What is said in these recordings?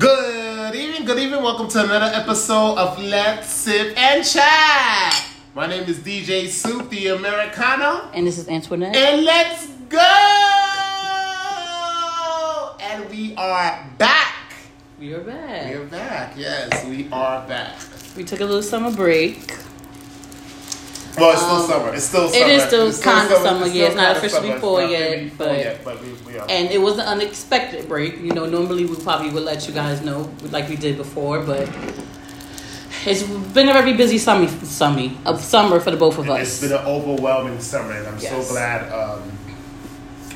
Good evening, good evening. Welcome to another episode of Let's Sip and Chat. My name is DJ Soup, the Americano, And this is Antoinette. and let's go! And we are back. we are back. We are back. Yes, we are back. We took a little summer break. Well, it's still Um, summer. It's still it summer. is still It's kinda summer, It's yeah, it's still not officially summer. Fall yet, but- yet, but we, we are. And it was an unexpected break. You know, normally we probably would let you guys know like we did before, but it's been a very busy summer, summer, of summer for the both of us. It's been an overwhelming summer, and I'm Yes. so glad um,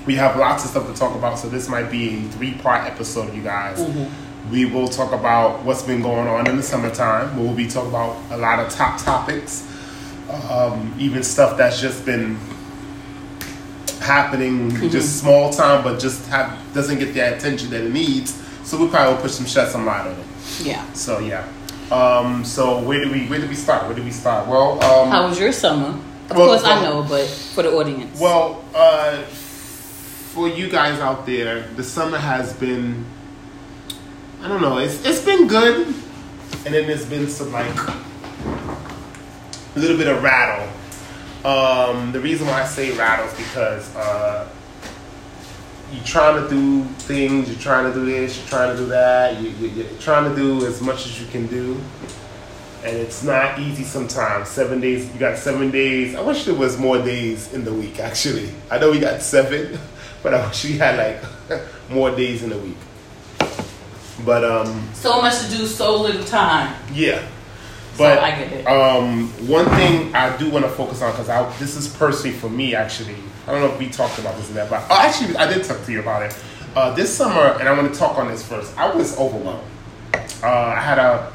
we have lots of stuff to talk about. So this might be a three-part episode, you guys. Mm-hmm. We will talk about what's been going on in the summertime. We'll be talking about a lot of top topics, um, even stuff that's just been happening, Mm-hmm. just small time, but just have doesn't get the attention that it needs. So we probably will put some shed some light on it. yeah. So yeah. Um, so where do we where do we start? Where do we start? Well, um, How was your summer? Of Well, course, I know, but for the audience. Well, uh, for you guys out there, the summer has been, I don't know, it's, it's been good. And then there's been some like, a little bit of rattle. Um, the reason why I say rattle is because uh, you're trying to do things, you're trying to do this, you're trying to do that, you, you, you're trying to do as much as you can do and it's not easy sometimes. Seven days, you got seven days. I wish there was more days in the week. Actually, I know we got seven, but I wish we had like more days in the week. But um, so much to do, so little time. yeah. So But I get it. um, one thing I do want to focus on because I this is personally for me actually. I don't know if we talked about this in that, but oh, actually I did talk to you about it. Uh, this summer, and I want to talk on this first. I was overwhelmed. Uh, I had a,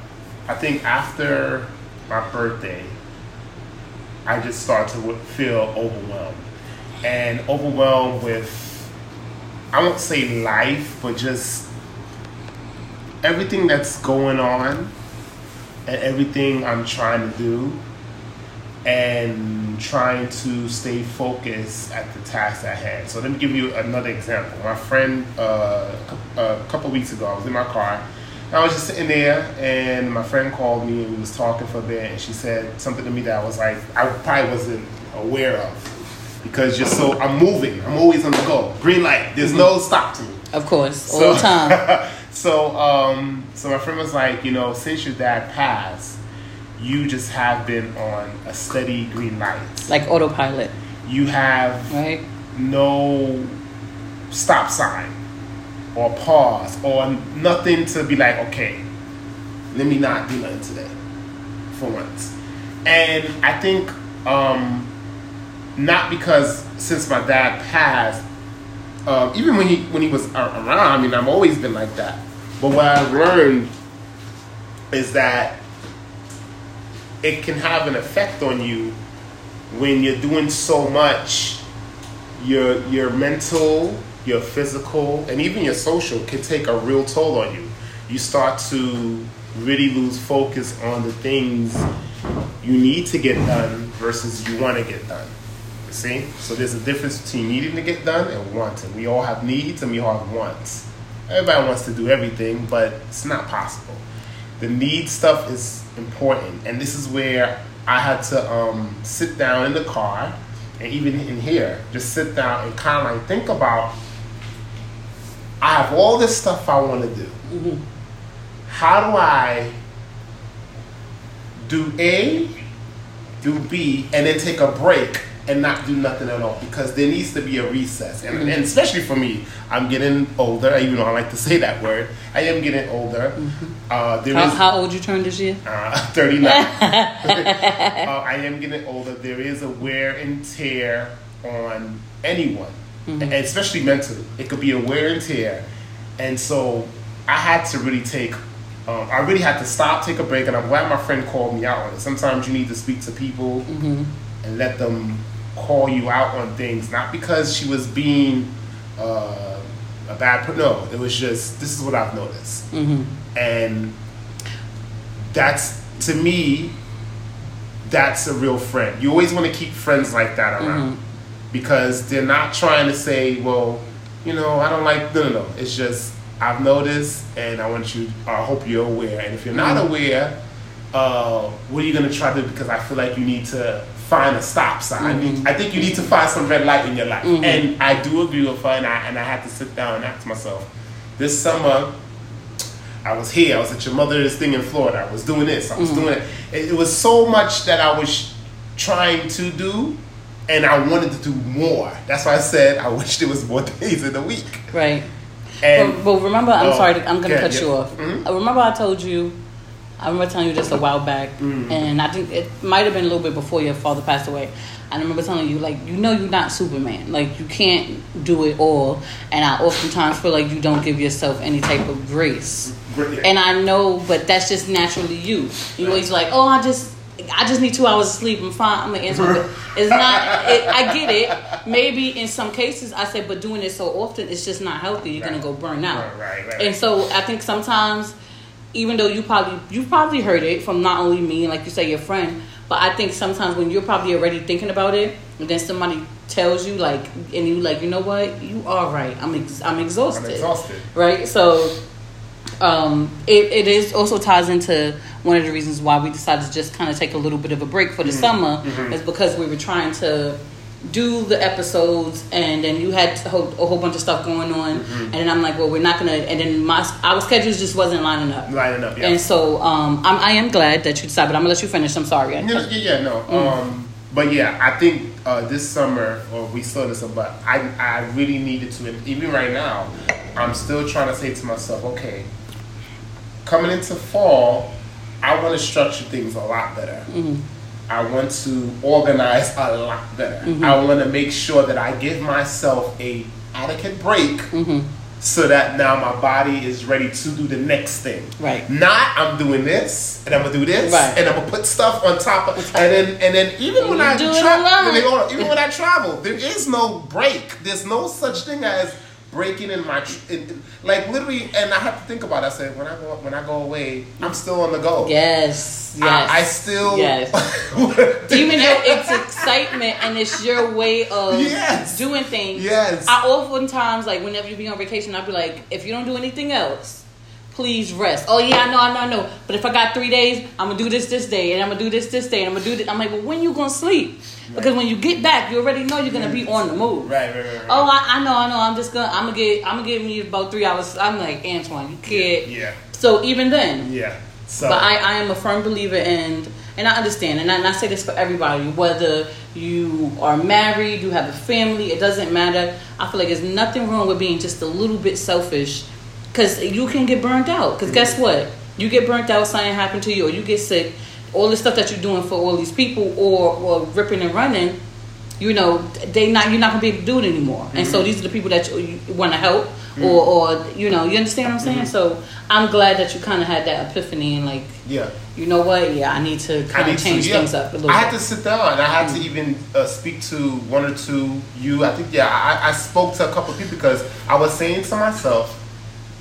I think after my birthday, I just started to feel overwhelmed, and overwhelmed with, I won't say life, but just everything that's going on and everything I'm trying to do and trying to stay focused at the task at hand. So let me give you another example. My friend, uh, a couple weeks ago, I was in my car. I was just sitting there, and my friend called me, and we was talking for a bit, and she said something to me that I was like, I probably wasn't aware of, because you're so I'm moving, I'm always on the go, green light, there's no stop to me. Of course, all the time. so, um, so my friend was like, you know, since your dad passed, you just have been on a steady green light. like autopilot, You have right? no stop sign or pause or nothing to be like, okay, let me not do nothing today for once. And I think um, not because since my dad passed, um, even when he when he was around, I mean, I've always been like that. But what I've learned is that it can have an effect on you when you're doing so much. Your your mental, your physical, and even your social can take a real toll on you. You start to really lose focus on the things you need to get done versus you want to get done. You see? So there's a difference between needing to get done and wanting. We all have needs and we all have wants. Everybody wants to do everything, but it's not possible. The need stuff is important, and this is where I had to um, sit down in the car, and even in here, just sit down and kind of like think about. I have all this stuff I want to do. How do I do A, do B, and then take a break and not do nothing at all because there needs to be a recess. And, and especially for me, I'm getting older, I even though I like to say that word. I am getting older. Uh, there How, is- how old you turned this year? uh, 39. uh, I am getting older. There is a wear and tear on anyone, and especially mentally. It could be a wear and tear. And so I had to really take, um, I really had to stop, take a break, and I'm glad my friend called me out on it. Sometimes you need to speak to people and let them call you out on things, not because she was being uh, a bad person. No, it was just, this is what I've noticed. And that's to me that's a real friend you always want to keep friends like that around because they're not trying to say well you know i don't like no no no it's just I've noticed, and I want you. I hope you're aware. And if you're not aware, uh, what are you gonna try to do? Because I feel like you need to find a stop sign. I, need, I think you need to find some red light in your life. And I do agree with her, and I and I had to sit down and ask myself, this summer. I was here. I was at your mother's thing in Florida. I was doing this. I was doing it. it. It was so much that I was trying to do, and I wanted to do more. That's why I said I wish there was more days in the week. Right. And but, but remember, I'm Oh, sorry, I'm gonna yeah, cut yeah. you off. Mhm. Uh, Remember, I told you. I remember telling you this a while back, Mm. and I think it might have been a little bit before your father passed away. I remember telling you, like, you know, you're not Superman. Like, you can't do it all, and I oftentimes feel like you don't give yourself any type of grace. And I know, but that's just naturally you. You always like, oh, I just, I just need two hours of sleep. I'm fine. I'm gonna answer. it. It's not. It, I get it. Maybe in some cases, I say, but doing it so often, it's just not healthy. You're gonna go burn out. Right, right, right. And so I think sometimes, even though you probably you probably heard it from not only me, like you say, your friend, but I think sometimes when you're probably already thinking about it, and then somebody tells you like, and you like, you know what, you are right. I'm ex- I'm exhausted I'm exhausted. right? So um, it, it is also ties into one of the reasons why we decided to just kind of take a little bit of a break for the summer is because we were trying to do the episodes and then you had a whole, a whole bunch of stuff going on and then I'm like well we're not gonna and then my our schedules just wasn't lining up Lining up, yeah. and so um, I'm, I am glad that you decided but I'm gonna let you finish I'm sorry I- Yeah, yeah, yeah, no. Mm. Um, but yeah, I think uh, this summer, or we saw this, but I, I really needed to, and even right now, I'm still trying to say to myself, okay, coming into fall, I want to structure things a lot better. Mm-hmm. I want to organize a lot better. Mm-hmm. I want to make sure that I give myself a adequate break Mm-hmm. so that now my body is ready to do the next thing. Right. Not I'm doing this and I'm gonna do this Right. and I'm gonna put stuff on top of and then and then even when You I do it tra- alone. then hold on, even when I travel, there is no break. There's no such thing as breaking in my in, in- like literally. And I have to think about. it. I said when I go when I go away, I'm still on the go. yes yes I, I still yes even though it's excitement and it's your way of Yes. doing things. Yes. I oftentimes like whenever you be on vacation, I'll be like, if you don't do anything else, please rest. Oh yeah, I know, I know, I know. But if I got three days, I'm gonna do this this day, and I'm gonna do this this day, and I'm gonna do this. I'm like, well, when you gonna sleep? Because when you get back, you already know you're gonna be on the move. Right, right, right. right. Oh, I, I know, I know. I'm just gonna, I'm gonna get, I'm gonna give me about three hours. I'm like Antoine, you can't. yeah, So even then, yeah. So but I, I am a firm believer in, and I understand, and I, and I say this for everybody, whether you are married, you have a family, it doesn't matter. I feel like there's nothing wrong with being just a little bit selfish, because you can get burnt out. Because guess what? You get burnt out, something happened to you, or you get sick. All the stuff that you're doing for all these people, or or ripping and running, you know, they not you're not gonna be able to do it anymore. And so mm-hmm. these are the people that you, you want to help, mm-hmm. or or you know, you understand what I'm saying. Mm-hmm. So I'm glad that you kind of had that epiphany and like, yeah. you know what? Yeah, I need to kind of change to, yeah. things up a little I had bit. to sit down. I had to even uh, speak to one or two you. I think yeah. I, I spoke to a couple of people because I was saying to myself,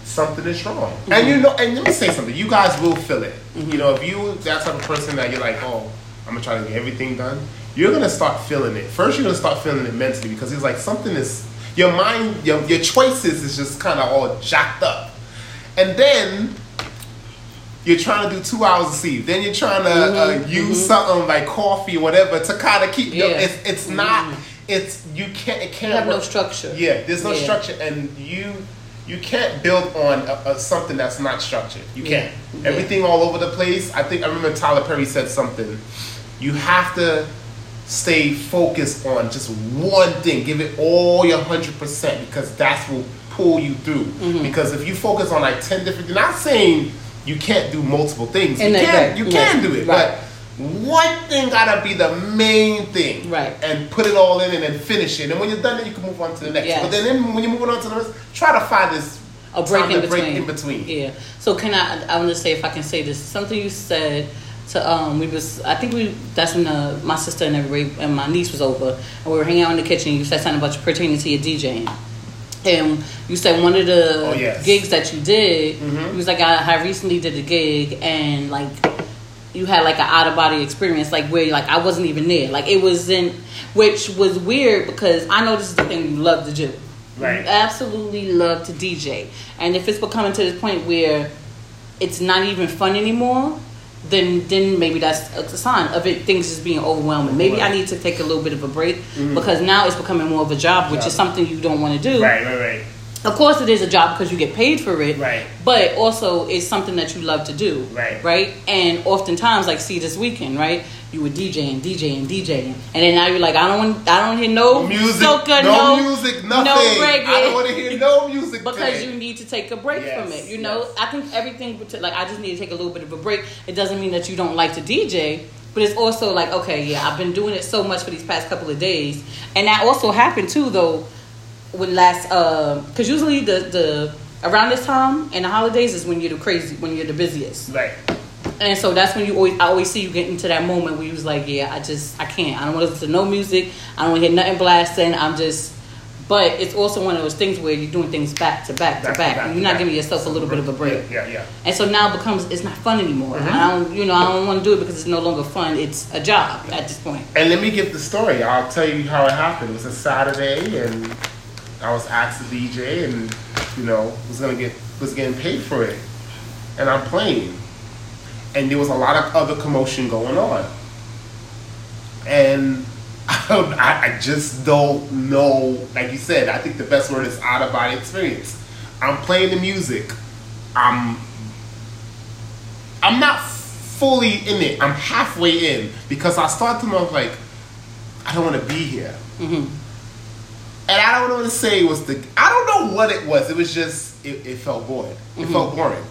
something is wrong. And you know, and let me say something. You guys will feel it. You know, if you that type of person that you're like, oh, I'm gonna try to get everything done. You're gonna start feeling it. First, you're gonna start feeling it mentally because it's like something is your mind, your your choices is just kind of all jacked up, and then you're trying to do two hours of sleep. Then you're trying to mm-hmm, uh, use mm-hmm. something like coffee or whatever to kind of keep. your Yeah. it's it's not. Mm-hmm. It's you can't. It can't You have no structure. Yeah, there's no Yeah. structure, and you you can't build on a, a, something that's not structured. You can't. Yeah. Everything all over the place. I think I remember Tyler Perry said something. You have to stay focused on just one thing. Give it all your hundred percent because that's what will pull you through. Mm-hmm. Because if you focus on like ten different, not saying you can't do multiple things. And you that- can. right, You right, can do it, right. but. One thing gotta be the main thing, Right. And put it all in and then finish it. And when you're done, then you can move on to the next. Yes. But then, then when you're moving on to the next, try to find this a break in between. break in between. Yeah. So can I? I want to say if I can say this. Something you said to um we was I think we that's when uh, my sister and everybody and my niece was over and we were hanging out in the kitchen. You said something about pertaining to your DJing. And you said one of the Oh, yes. gigs that you did, Mhm. you was like, I, I recently did a gig and like you had like an out of body experience, like where like I wasn't even there. Like it wasn't, which was weird because I know this is the thing you love to do. Right. You absolutely love to DJ. And if it's becoming to this point where it's not even fun anymore, then then maybe that's a sign of it things just being overwhelming. Maybe I need to take a little bit of a break because now it's becoming more of a job, which Mm-hmm. Job. is something you don't want to do. Right, right, right. Of course, it is a job because you get paid for it. Right. But also, it's something that you love to do. Right. Right. And oftentimes, like, see this weekend, right? You were DJing, DJing, DJing, and then now you're like, I don't want, I don't hear no Music, soca, no, no, music, nothing. no reggae. I don't want to hear no music because today. you need to take a break Yes, from it. You know, yes. I think everything like I just need to take a little bit of a break. It doesn't mean that you don't like to DJ, but it's also like okay, yeah, I've been doing it so much for these past couple of days, and that also happened too though. When last, because usually the the around this time and the holidays is when you're the crazy, when you're the busiest, Right. and so that's when you always I always see you get into that moment where you was like, yeah, I just I can't. I don't want to listen to no music. I don't want to hear nothing blasting. I'm just. But it's also one of those things where you're doing things back to back to Back to back, back and you're not back. giving yourself a little bit of a break. Yeah, yeah. And so now it becomes it's not fun anymore. Mm-hmm. I don't you know I don't want to do it because it's no longer fun. It's a job at this point. And let me give the story. I'll tell you how it happened. It was a Saturday, and I was asked to DJ, and you know was gonna get was getting paid for it, and I'm playing, and there was a lot of other commotion going on, and I, I, just don't know. Like you said, I think the best word is out of body experience. I'm playing the music. I'm I'm not fully in it. I'm halfway in because I start to know like I don't want to be here, Mm-hmm. And I don't know what to say. Was the I don't know what it was. It was just it, it felt boring. It Mm-hmm. felt boring,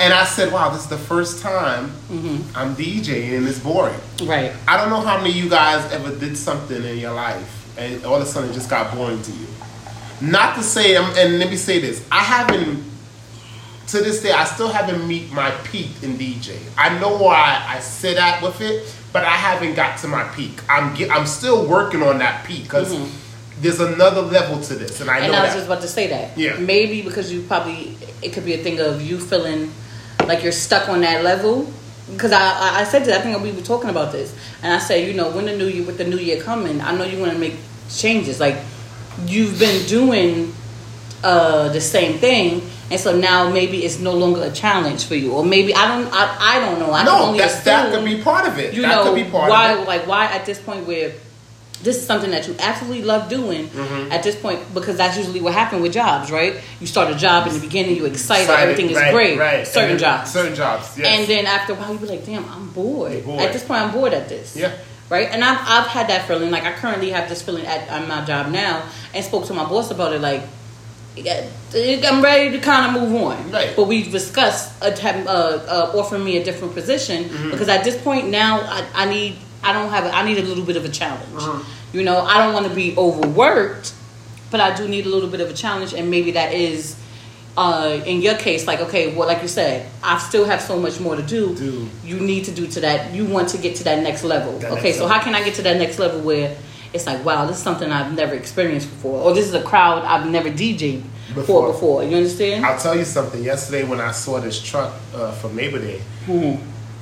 and I said, "Wow, this is the first time Mm-hmm. I'm DJing and it's boring." Right. I don't know how many of you guys ever did something in your life and all of a sudden it just got boring to you. Not to say, and let me say this, I haven't, to this day, I still haven't meet my peak in DJ. I know where I, I sit at with it, but I haven't got to my peak. I'm get, I'm still working on that peak because there's another level to this, and I know and I was that. just about to say that. Yeah. Maybe because you probably it could be a thing of you feeling like you're stuck on that level. Because I, I said that I think we were talking about this, and I said you know when the new year with the new year coming, I know you want to make changes. Like you've been doing uh, the same thing, and so now maybe it's no longer a challenge for you, or maybe I don't I, I don't know. I can no, only that, that could be part of it. you that know could be part why of it. like why at this point where this is something that you absolutely love doing Mm-hmm. at this point because that's usually what happened with jobs right you start a job in the beginning you're excited, Excited, everything is right, great right. certain jobs Certain jobs, yes. and then after a while you be like damn i'm bored. Bored. at this point i'm bored at this Yeah. right and I've, I've had that feeling like i currently have this feeling at, at my job now and spoke to my boss about it like yeah, I'm ready to kind of move on. Right. But we've discussed have, uh, uh, offering me a different position Mm-hmm. because at this point now I, I need I don't have a, I need a little bit of a challenge. Uh-huh. You know I don't want to be overworked, but I do need a little bit of a challenge, and maybe that is. Uh, in your case, like okay, well, like you said, I still have so much more to do. Do. You need to do to that. You want to get to that next level. That okay, next so level. how can I get to that next level where it's like, wow, this is something I've never experienced before, or this is a crowd I've never DJed Before. for before. You understand? I'll tell you something. Yesterday, when I saw this truck uh, from Labor Day,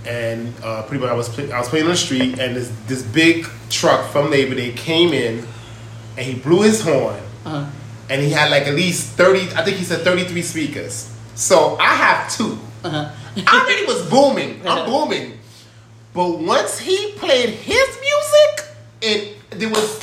and uh, pretty much I was play- I was playing on the street, and this this big truck from Labor Day came in, and he blew his horn, Uh-huh. and he had like at least thirty. I think he said thirty three speakers. So I have 2 Uh-huh. I already was booming. I'm booming. But once he played his music, it there was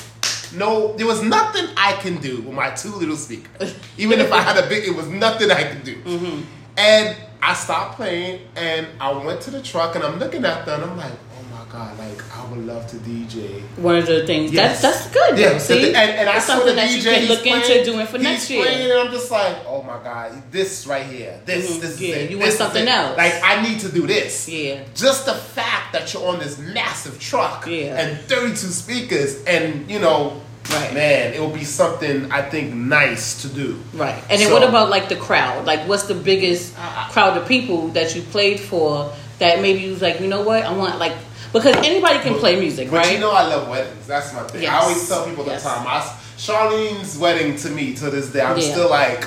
no there was nothing I can do with my two little speakers. Even if I had a big, it was nothing I could do. Mm-hmm. And I stopped playing and I went to the truck and I'm looking at them and I'm like, oh my god, like I would love to DJ. One of the things Yes. that's that's good. Yeah, though, see, and, and I saw the that DJ you can look playing, into doing for next year. Playing, and I'm just like, oh my god, this right here, this, Mhm, this is it. you want something else. Like I need to do this. Yeah. Just the fact that you're on this massive truck Yeah. and 32 speakers, and you know, Right. man, it will be something I think nice to do. Right. And then So- what about like the crowd? Like, what's the biggest crowd of people that you played for that maybe you was like, you know what, I want like because anybody can play music, But right? you know I love weddings. That's my thing. I always tell people the Yes. time. I, Charlene's wedding to me to this day, I'm Yeah. still like.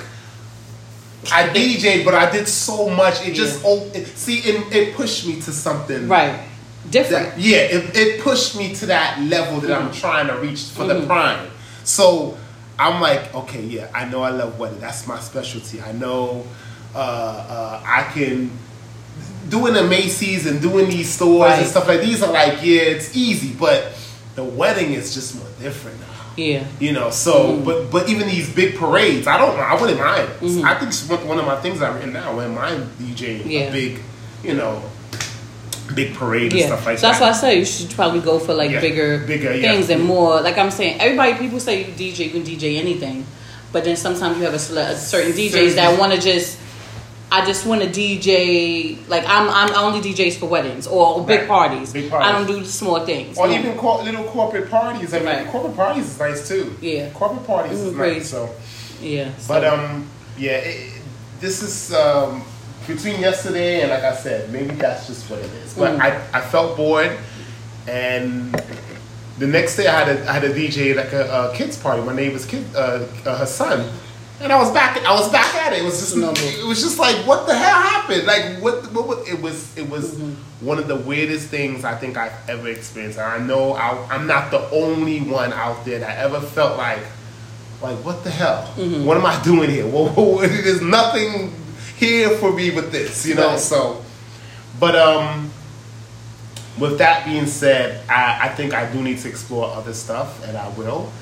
I DJed, but I did so much. It just Yeah. oh, it, see it, it pushed me to something. right. Different. That, yeah, it, it pushed me to that level that I'm trying to reach for the Mhm. prime. So I'm like, okay, yeah, I know I love wedding. That's my specialty. I know uh, uh, I can doing the Macy's and doing these stores and stuff like these are like, yeah, it's easy, but the wedding is just more different now. Yeah. You know, so Mm-hmm. but but even these big parades, I don't I wouldn't mind. Mhm. I think it's one of my things I've written down. When mind DJing Yeah. a big, you know, big parade and Yeah, stuff like so that's that. why I say you should probably go for like Yeah, bigger, bigger, yeah. things and more. Like I'm saying, everybody, people say you DJ, you can DJ anything, but then sometimes you have a, a certain DJs that want to just. I just want to DJ like I'm. I'm I only DJs for weddings or big Right. parties. Big parties. I don't do small things. or No. even cor- little corporate parties. I mean, Right. corporate parties is nice too. Yeah. corporate parties Mm, is great. nice. So, yeah. but so- um, yeah, it, this is um between yesterday and like I said, maybe that's just what it is. But Mm. I I felt bored, and the next day I had a I had a DJ like a, a kids party. My neighbor's kid, uh, uh, her son. And I was back. I was back at it. It was just. It was just like, what the hell happened? Like, what? What? what it was. It was Mm-hmm. one of the weirdest things I think I've ever experienced. And I know I, I'm not the only one out there that ever felt like, like, what the hell? Mm-hmm. What am I doing here? Well, there's nothing here for me with this, you know. Right. So, but um, with that being said, I, I think I do need to explore other stuff, and I will.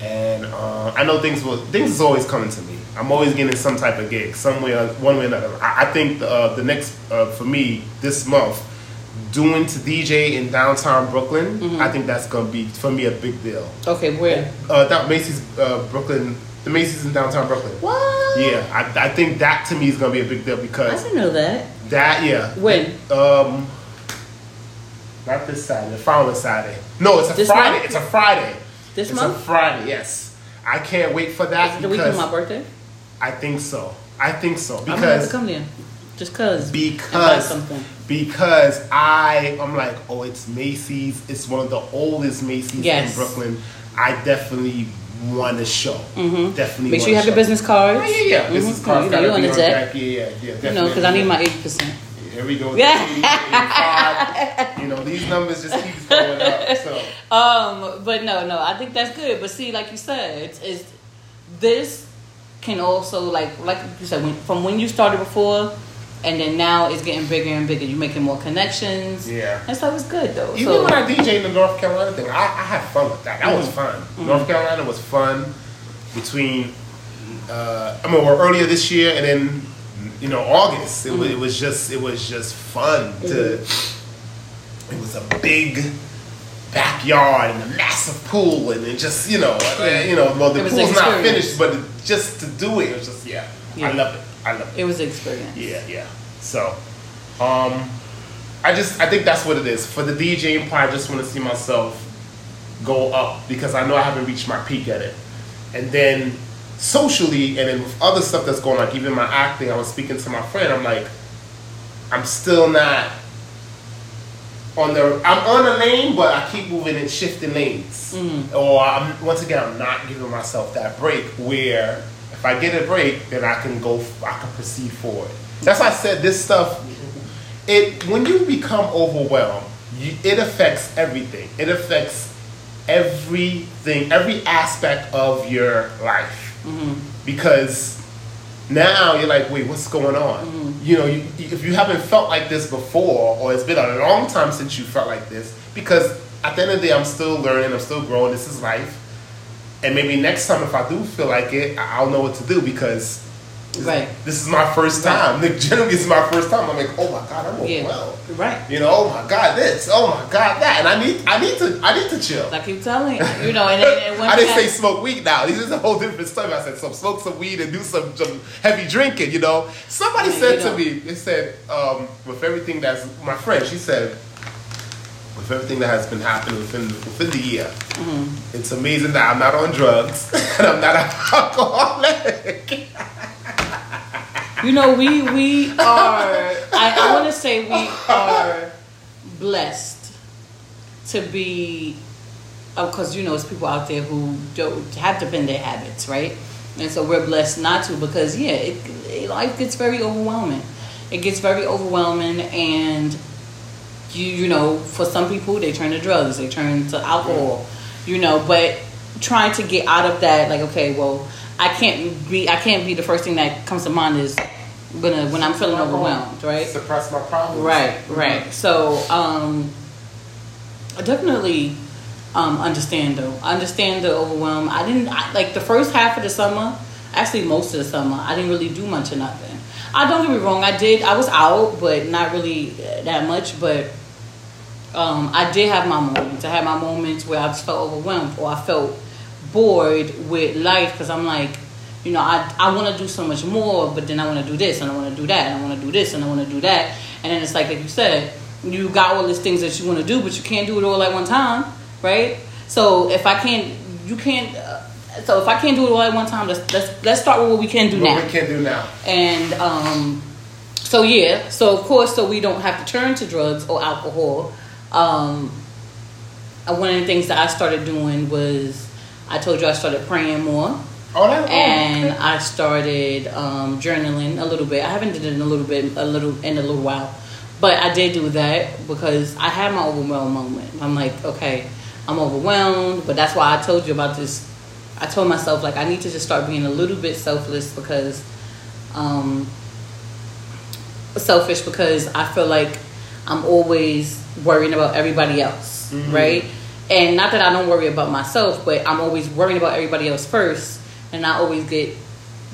And uh, I know things will things is always coming to me. I'm always getting some type of gig, somewhere, one way or another. I, I think uh, the next uh, for me this month, doing to DJ in downtown Brooklyn, Mm-hmm. I think that's gonna be for me a big deal. okay, where? Uh, that Macy's uh, Brooklyn, the Macy's in downtown Brooklyn. What? Yeah, I, I think that to me is gonna be a big deal because I didn't know that. that yeah. When? Um, not this Saturday, the following Saturday. No, it's a This Friday. month? It's a Friday. This it's month? It's a Friday. Yes, I can't wait for that Is the week of my birthday? I think so. I think so because I'm gonna have to come there. Just cause. because something. because I I'm like oh it's Macy's. It's one of the oldest Macy's Yes. in Brooklyn. I definitely want to show. Mhm. Definitely. Make sure you have your business cards. Oh, yeah, yeah. Business Mhm. cards You know, you on the deck. Yeah, yeah, yeah. You know, because I need my eighty percent. Here we go. Yeah. you know, these numbers just keep going up. So Um, but no, no, I think that's good. But see, like you said, it's, it's this can also like like you said when, from when you started before, and then now it's getting bigger and bigger. You're making more connections. Yeah. and so it's good though. even so when I DJ in the North Carolina thing, I, I had fun with that. That was Mhm. fun. North Carolina was fun. Between, uh, I mean, well, earlier this year and then, you know, August. It, was, it was just, it was just fun to. It was a big backyard and a massive pool and it just, you know, you know, well, the was pool's not finished, but it, just to do it, it was just, yeah, I love it. I love it. it was an experience. Yeah, yeah. So, um, I just I think that's what it is for the DJing part. I just want to see myself go up because I know I haven't reached my peak at it, and then socially and then with other stuff that's going on, like even my acting. I was speaking to my friend. I'm like, I'm still not on the. I'm on a lane, but I keep moving and shifting lanes. Mhm. Or I'm once again, I'm not giving myself that break where if I get a break, then I can go. I can proceed forward. That's why I said this stuff. It when you become overwhelmed, you, it affects everything. It affects everything, every aspect of your life Mm-hmm. because now you're like, wait, what's going on? Mm-hmm. You know, you, if you haven't felt like this before, or it's been a long time since you felt like this, because at the end of the day, I'm still learning, I'm still growing. This is life, and maybe next time, if I do feel like it, I'll know what to do because this, Right. this is my first Right. time. Like, Generally, this is my first time. I'm like, oh my god, I'm Yeah, overwhelmed. right. You know, oh my god, this, oh my god, that, and I need, I need to, I need to chill. I keep telling you, you know, and, and, I didn't say smoke weed now. This is a whole different story. I said some smoke some weed and do some, some heavy drinking. You know, somebody Yeah, said you to know. me, they said um, with everything that's my friend. She said with everything that has been happening within within the year, Mm-hmm. it's amazing that I'm not on drugs and I'm not an alcoholic. You know, we we are. I, I want to say we are blessed to be, because you know, it's people out there who don't have dependent habits, right? And so we're blessed not to, because yeah, it, it, life gets very overwhelming. It gets very overwhelming, and you you know, for some people, they turn to drugs, they turn to alcohol, you know, but trying to get out of that. Like, okay, well, I can't be. I can't be the first thing that comes to mind is gonna when I'm feeling overwhelmed, right? Suppress my problems. Right, right. So, um, I definitely um, understand though. I understand the overwhelm. I didn't I, like the first half of the summer. Actually, most of the summer, I didn't really do much of nothing. I don't get me wrong. I did. I was out, but not really that much. But um, I did have my moments. I had my moments where I just felt overwhelmed or I felt bored with life because I'm like, you know, I, I want to do so much more, but then I want to do this and I want to do that and I want to do this and I want to do that. And then it's like, like you said, you got all these things that you want to do, but you can't do it all at one time, right? So if I can't, you can't. Uh, so if I can't do it all at one time, let's let's, let's start with what we can do What now. we can do now. And um, so yeah, so of course, so we don't have to turn to drugs or alcohol. Um, one of the things that I started doing was I told you I started praying more, Oh, that. and oh, okay. I started um, journaling a little bit. I haven't did it in a little bit, a little in a little while, but I did do that because I had my overwhelmed moment. I'm like, okay, I'm overwhelmed, but that's why I told you about this. I told myself like I need to just start being a little bit selfless because, um, selfish because I feel like I'm always worrying about everybody else, right? And not that I don't worry about myself, but I'm always worrying about everybody else first, and I always get,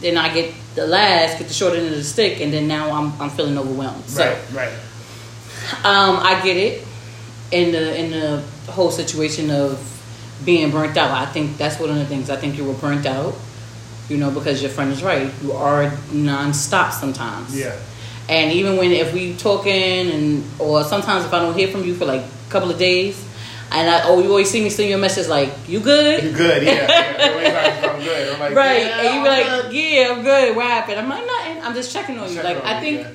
then I get the last, get the short end of the stick, and then now I'm I'm feeling overwhelmed. So right, right. um, I get it in the in the whole situation of being burnt out. I think that's one of the things. I think you were burnt out, you know, because your friend is right. You are nonstop sometimes. Yeah. And even when if we talking and or sometimes if I don't hear from you for like a couple of days, and I oh you always see me send you a message like you good. You good? Yeah. yeah. I'm good. I'm like, Right, yeah, and you be like, good. "Yeah, I'm good. What happened?" I'm like, "Nothing. I'm just checking on you." Checking like, on I think yeah.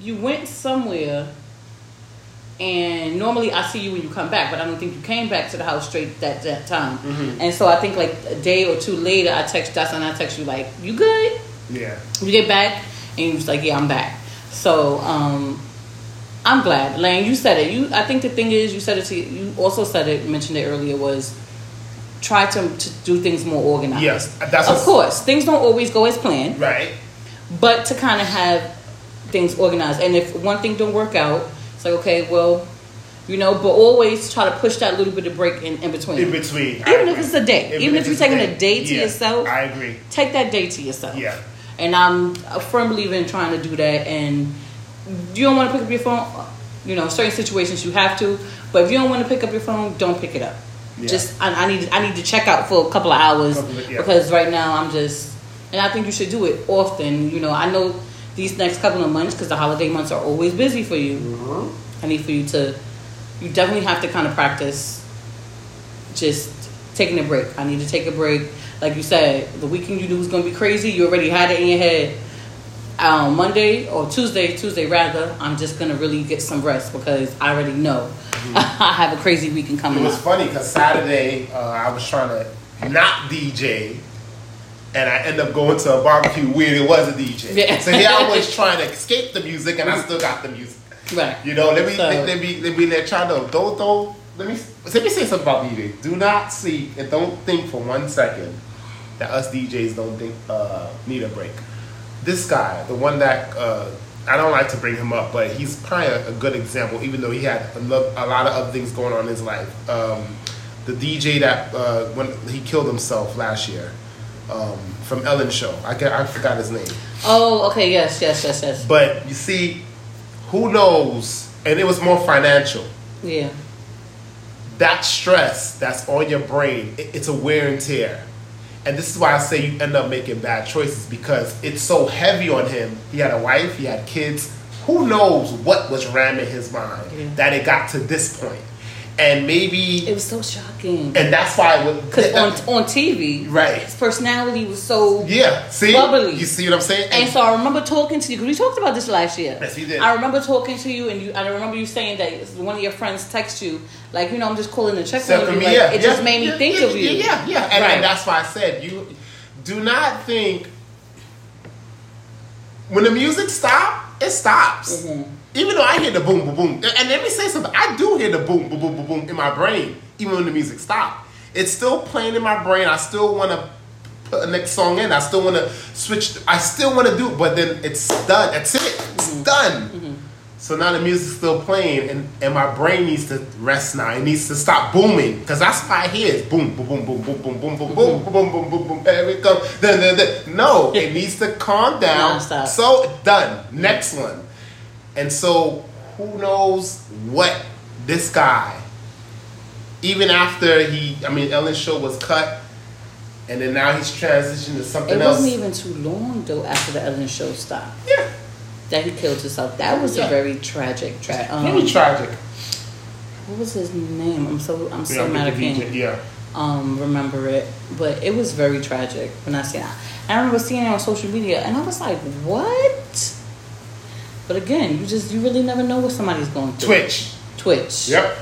you went somewhere, and normally I see you when you come back, but I don't think you came back to the house straight that that time. Mm-hmm. And so I think like a day or two later, I text Dustin and I text you like, "You good?" Yeah. You get back, and you was like, "Yeah, I'm back." So um, I'm glad, Lane. You said it. You, I think the thing is, you said it to you. Also said it, mentioned it earlier was try to, to do things more organized. Yes, that's of course things don't always go as planned, Right. but to kind of have things organized. And if one thing don't work out, it's like okay, well, you know, but always try to push that little bit of break in, in between. In between. I Even if agree. it's a day. Even if you're it's a taking a day to Yeah, yourself. I agree. Take that day to yourself. Yeah. And I'm a firm believer in trying to do that. And you don't want to pick up your phone. You know, certain situations you have to, but if you don't want to pick up your phone, don't pick it up. Yeah. Just I, I need I need to check out for a couple of hours Couple of- yeah. because right now I'm just, and I think you should do it often. You know, I know these next couple of months because the holiday months are always busy for you. Mm-hmm. I need for you to, you definitely have to kind of practice just taking a break. I need to take a break. Like you said, the weekend you was going to be crazy. You already had it in your head. Um, Monday or Tuesday, Tuesday rather, I'm just to really get some rest because I already know I have a crazy weekend coming. It was up. funny because Saturday uh, I was trying to not DJ, and I ended up going to a barbecue where there was a DJ. Yeah. So here I was trying to escape the music, and I still got the music. Right. You know, let me So- let, let me let me let y'all know. Don't don't let me let me say something about DJ. Do not see and don't think for one second that us DJs don't think uh, need a break. This guy, the one that uh, I don't like to bring him up, but he's probably a, a good example, even though he had a, lo- a lot of other things going on in his life. Um, the DJ that uh, when he killed himself last year um, from Ellen Show, I, I forgot his name. Oh, okay. Yes, yes, yes, yes. But you see, who knows? And it was more financial. Yeah. That stress that's on your brain, it- it's a wear and tear. And this is why I say you end up making bad choices because it's so heavy on him. He had a wife, he had kids. Who knows what was ramming his mind Yeah. that it got to this point. And maybe, It was so shocking. and that's why. Because on, on TV, Right. his personality was so Yeah, see? Bubbly. You see what I'm saying? And so I remember talking to you because we talked about this last year. Yes, we did. I remember talking to you, and you. I remember you saying that one of your friends text you, like, you know, I'm just calling to check on you. me, Like, yeah, it just made me yeah, think yeah, of you. Yeah, yeah, and, Right. and that's why I said you do not think when the music stops, it stops. Mhm. Even though I hear the boom, boom, boom, and let me say something, I do hear the boom, boom, boom, boom, boom in my brain, even when the music stop. it's still playing in my brain. I still want to put a next song in. I still want to switch. I still want to do, it, but then it's done. That's it. It's Mm-hmm. done. So now the music's still playing, and, and my brain needs to rest now. It needs to stop booming because that's why I hear it. Boom, boom, boom, boom, boom, boom, boom, boom, boom, boom, boom, boom, boom, boom. Here it comes. Dun, dun, dun. No, it needs to calm down. So done. Next one. And so who knows what this guy, even after he, I mean, Ellen's show was cut, and then now he's transitioned to something else. It wasn't even too long though after the Ellen show stopped yeah, that he killed himself. That was Yeah. a very tragic. Tra- um, very tragic. what was his name? I'm so I'm so Yeah, mad I can't yeah. um remember it, but it was very tragic when I seen it. I remember seeing it on social media, and I was like, "What?" But again, you just you really never know what somebody's going through. Twitch. Twitch. Yep.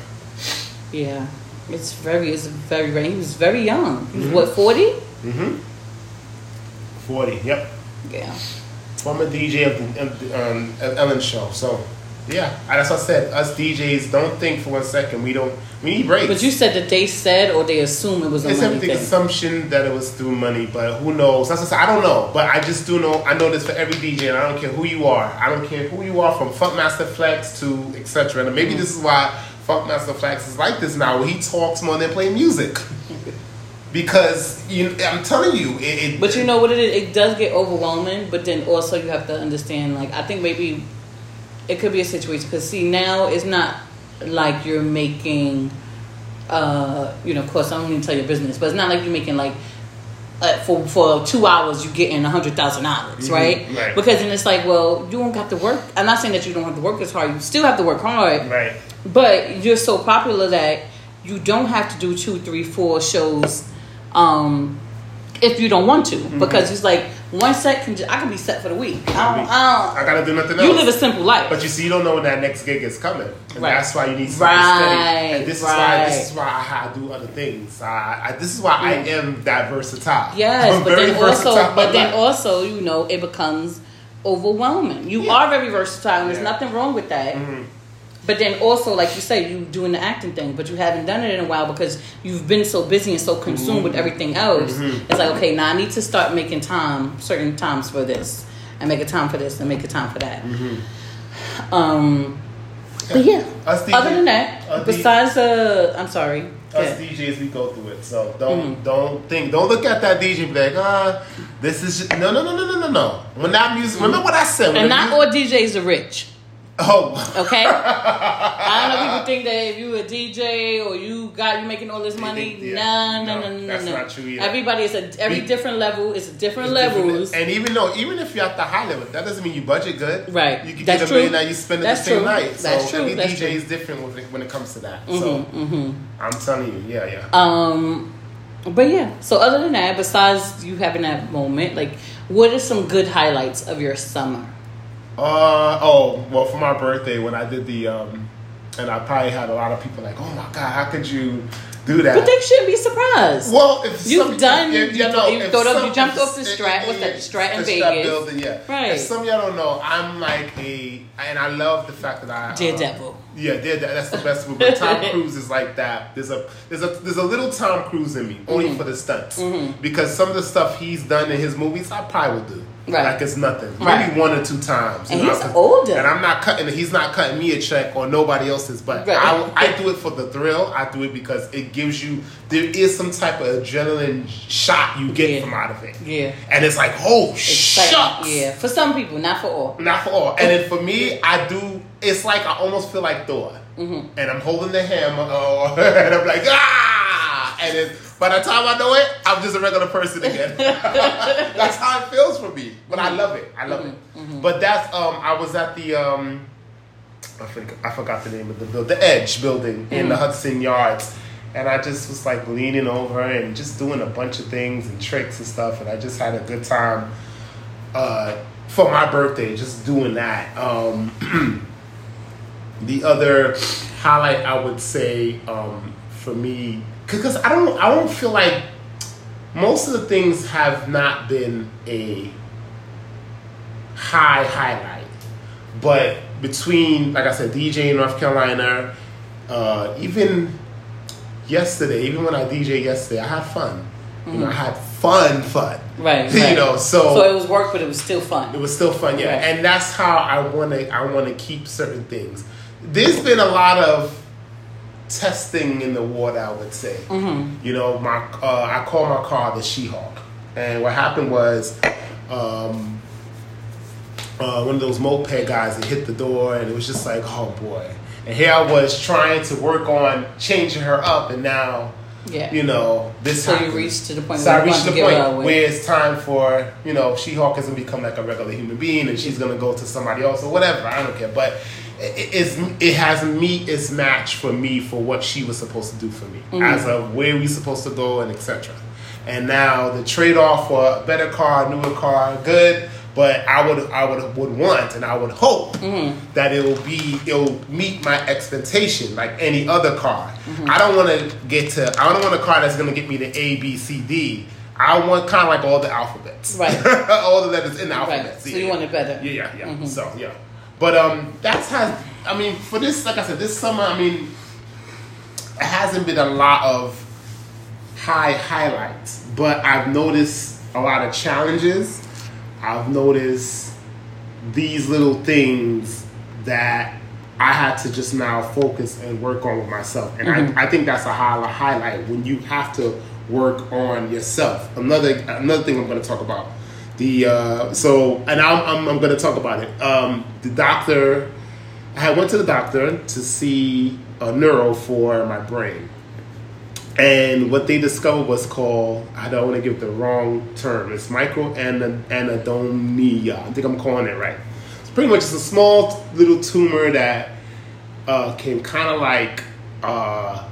Yeah, it's very it's very very. He was very young. He was Mm-hmm. what forty? Mm-hmm. 40, yep. Yeah. Former DJ of the um, Ellen show. So, yeah, that's what I said. Us DJs, don't think for one second. We don't, we need breaks. But you said that they said or they assume it was a it's money the thing. assumption that it was through money, but who knows? That's what I said. I don't know, but I just do know. I know this for every DJ, and I don't care who you are. I don't care who you are, from Funkmaster Flex to etc. And maybe this is why Funkmaster Flex is like this now, where he talks more than play music. Because you, I'm telling you, it, it But you know what it is? It does get overwhelming, but then also you have to understand, like, I think maybe it could be a situation. Because, see, now it's not like you're making, uh, you know, of course, I don't even tell your business, but it's not like you're making, like, uh, for for two hours you getting a hundred thousand dollars, Mhm, right? right. Because then it's like, well, you don't have to work. I'm not saying that you don't have to work as hard. You still have to work hard, right. but you're so popular that you don't have to do two, three, four shows um, if you don't want to. Mm-hmm. Because it's like one set can just, I can be set for the week. I don't, I I gotta do nothing don't, else. you live a simple life. But you see, you don't know when that next gig is coming, and Right. that's why you need something Right, steady. And this is why this is why I, I do other things. I, I, this is why I Mm. am that versatile. yes, I'm but very then also, but then Like, also, you know, it becomes overwhelming. You Yeah. are very versatile, and there's nothing wrong with that. Mhm. But then also, like you say, you doing the acting thing, but you haven't done it in a while because you've been so busy and so consumed with everything else. Mhm. It's like, okay, now I need to start making time, certain times for this, and make a time for this, and make a time for that. Um, but yeah, other than that, besides uh, I'm sorry. us Yeah. DJs, we go through it. So don't Mhm. don't think, don't look at that DJ and be like, ah, this is no no no no no no no. When that music, remember what I said. When And not mu- all DJs are rich. Oh, Okay, I don't know. People think that if you a DJ or you got you making all this money. Yeah. No, no, No, no, no, that's no. not true either. Everybody is a every Be- different level. It's different It's different. levels. And even though, even if you're at the high level, that doesn't mean you budget good. Right. You can That's get a million that you spend it That's the same true. night. So That's true. every That's DJ true. is different with it, when it comes to that. So hmm hmm I'm telling you, yeah, yeah. Um, but yeah. So other than that, besides you having that moment, like, what are some good highlights of your summer? Uh oh, well, for my birthday when I did the um, and I probably had a lot of people like, oh my god, how could you do that? But they shouldn't be surprised. Well, if You've some, done- if, you- know, you if thought of- some- you jumped off the Strat. What's that, Strat in the Vegas? building, yeah. Right. If some of y'all don't know, I'm like a, and I love the fact that I uh, Daredevil. Yeah, Daredevil. That's the best movie. Tom Cruise is like that. There's a there's a there's a little Tom Cruise in me, only Mm-hmm. for the stunts, because some of the stuff he's done in his movies, I probably would do. Right. Like it's nothing. Maybe Right. one or two times. And he's older. And I'm not cutting. He's not cutting me a check or nobody else's. But Right. I, I do it for the thrill. I do it because it gives you there is some type of adrenaline shot you get Yeah. from out of it. Yeah. And it's like, oh Exciting. shucks. Yeah. For some people, not for all. Not for all. And then for me, I do. It's like I almost feel like Thor, Mm-hmm. and I'm holding the hammer, oh, and I'm like ah, and then by the time I know it, I'm just a regular person again. that's how it feels for me. But I love it. I love Mm-hmm. it. But that's um, I was at the um, I forgot, I forgot the name of the building, the Edge building in Mm. the Hudson Yards. And I just was like leaning over and just doing a bunch of things and tricks and stuff. And I just had a good time uh, for my birthday, just doing that. Um, the other highlight I would say um, for me, because I don't, I don't feel like most of the things have not been a high highlight, but between, like I said, DJ in North Carolina, uh, even yesterday, even when I DJ yesterday, I had fun. You know, I had fun, fun. Right, you right. know, so, So it was work, but it was still fun. it was still fun, yeah. Right. And that's how I want to. I want to keep certain things. There's been a lot of testing in the water, I would say. Mm-hmm. You know, my uh, I call my car the She-Hulk, and what happened was. Um, uh, one of those moped guys that hit the door, and it was just like, oh boy. And here I was trying to work on changing her up, and now, Yeah. you know, this. So you reached to the point So where I reached the to get her point where it's time for you know She-Hulk is gonna become like a regular human being, and she's gonna go to somebody else or whatever. I don't care, but it's it has meet its match for me for what she was supposed to do for me Mm-hmm. as of where we supposed to go and etc. And now the trade off for a better car, newer car, good. But I would I would would want and I would hope Mm-hmm. that it will be it'll meet my expectation like any other car. Mm-hmm. I don't want to get to I don't want a car that's going to get me to A B C D. I want kind of like all the alphabets, Right. all the letters in the alphabet. Right. So you want it better. Yeah, yeah, yeah. Mm-hmm. So yeah, but um, that's has I mean for this like I said this summer I mean it hasn't been a lot of high highlights, but I've noticed a lot of challenges. I've noticed these little things that I had to just now focus and work on with myself, and I, I think that's a high, highlight when you have to work on yourself. Another another thing I'm going to talk about the uh, so and I'm I'm, I'm going to talk about it. Um, the doctor, I went to the doctor to see a neuro for my brain. And what they discovered was called, I don't want to give the wrong term, it's microanhedonia. I think I'm calling it right. It's pretty much it's a small little tumor that uh, can kind of like uh,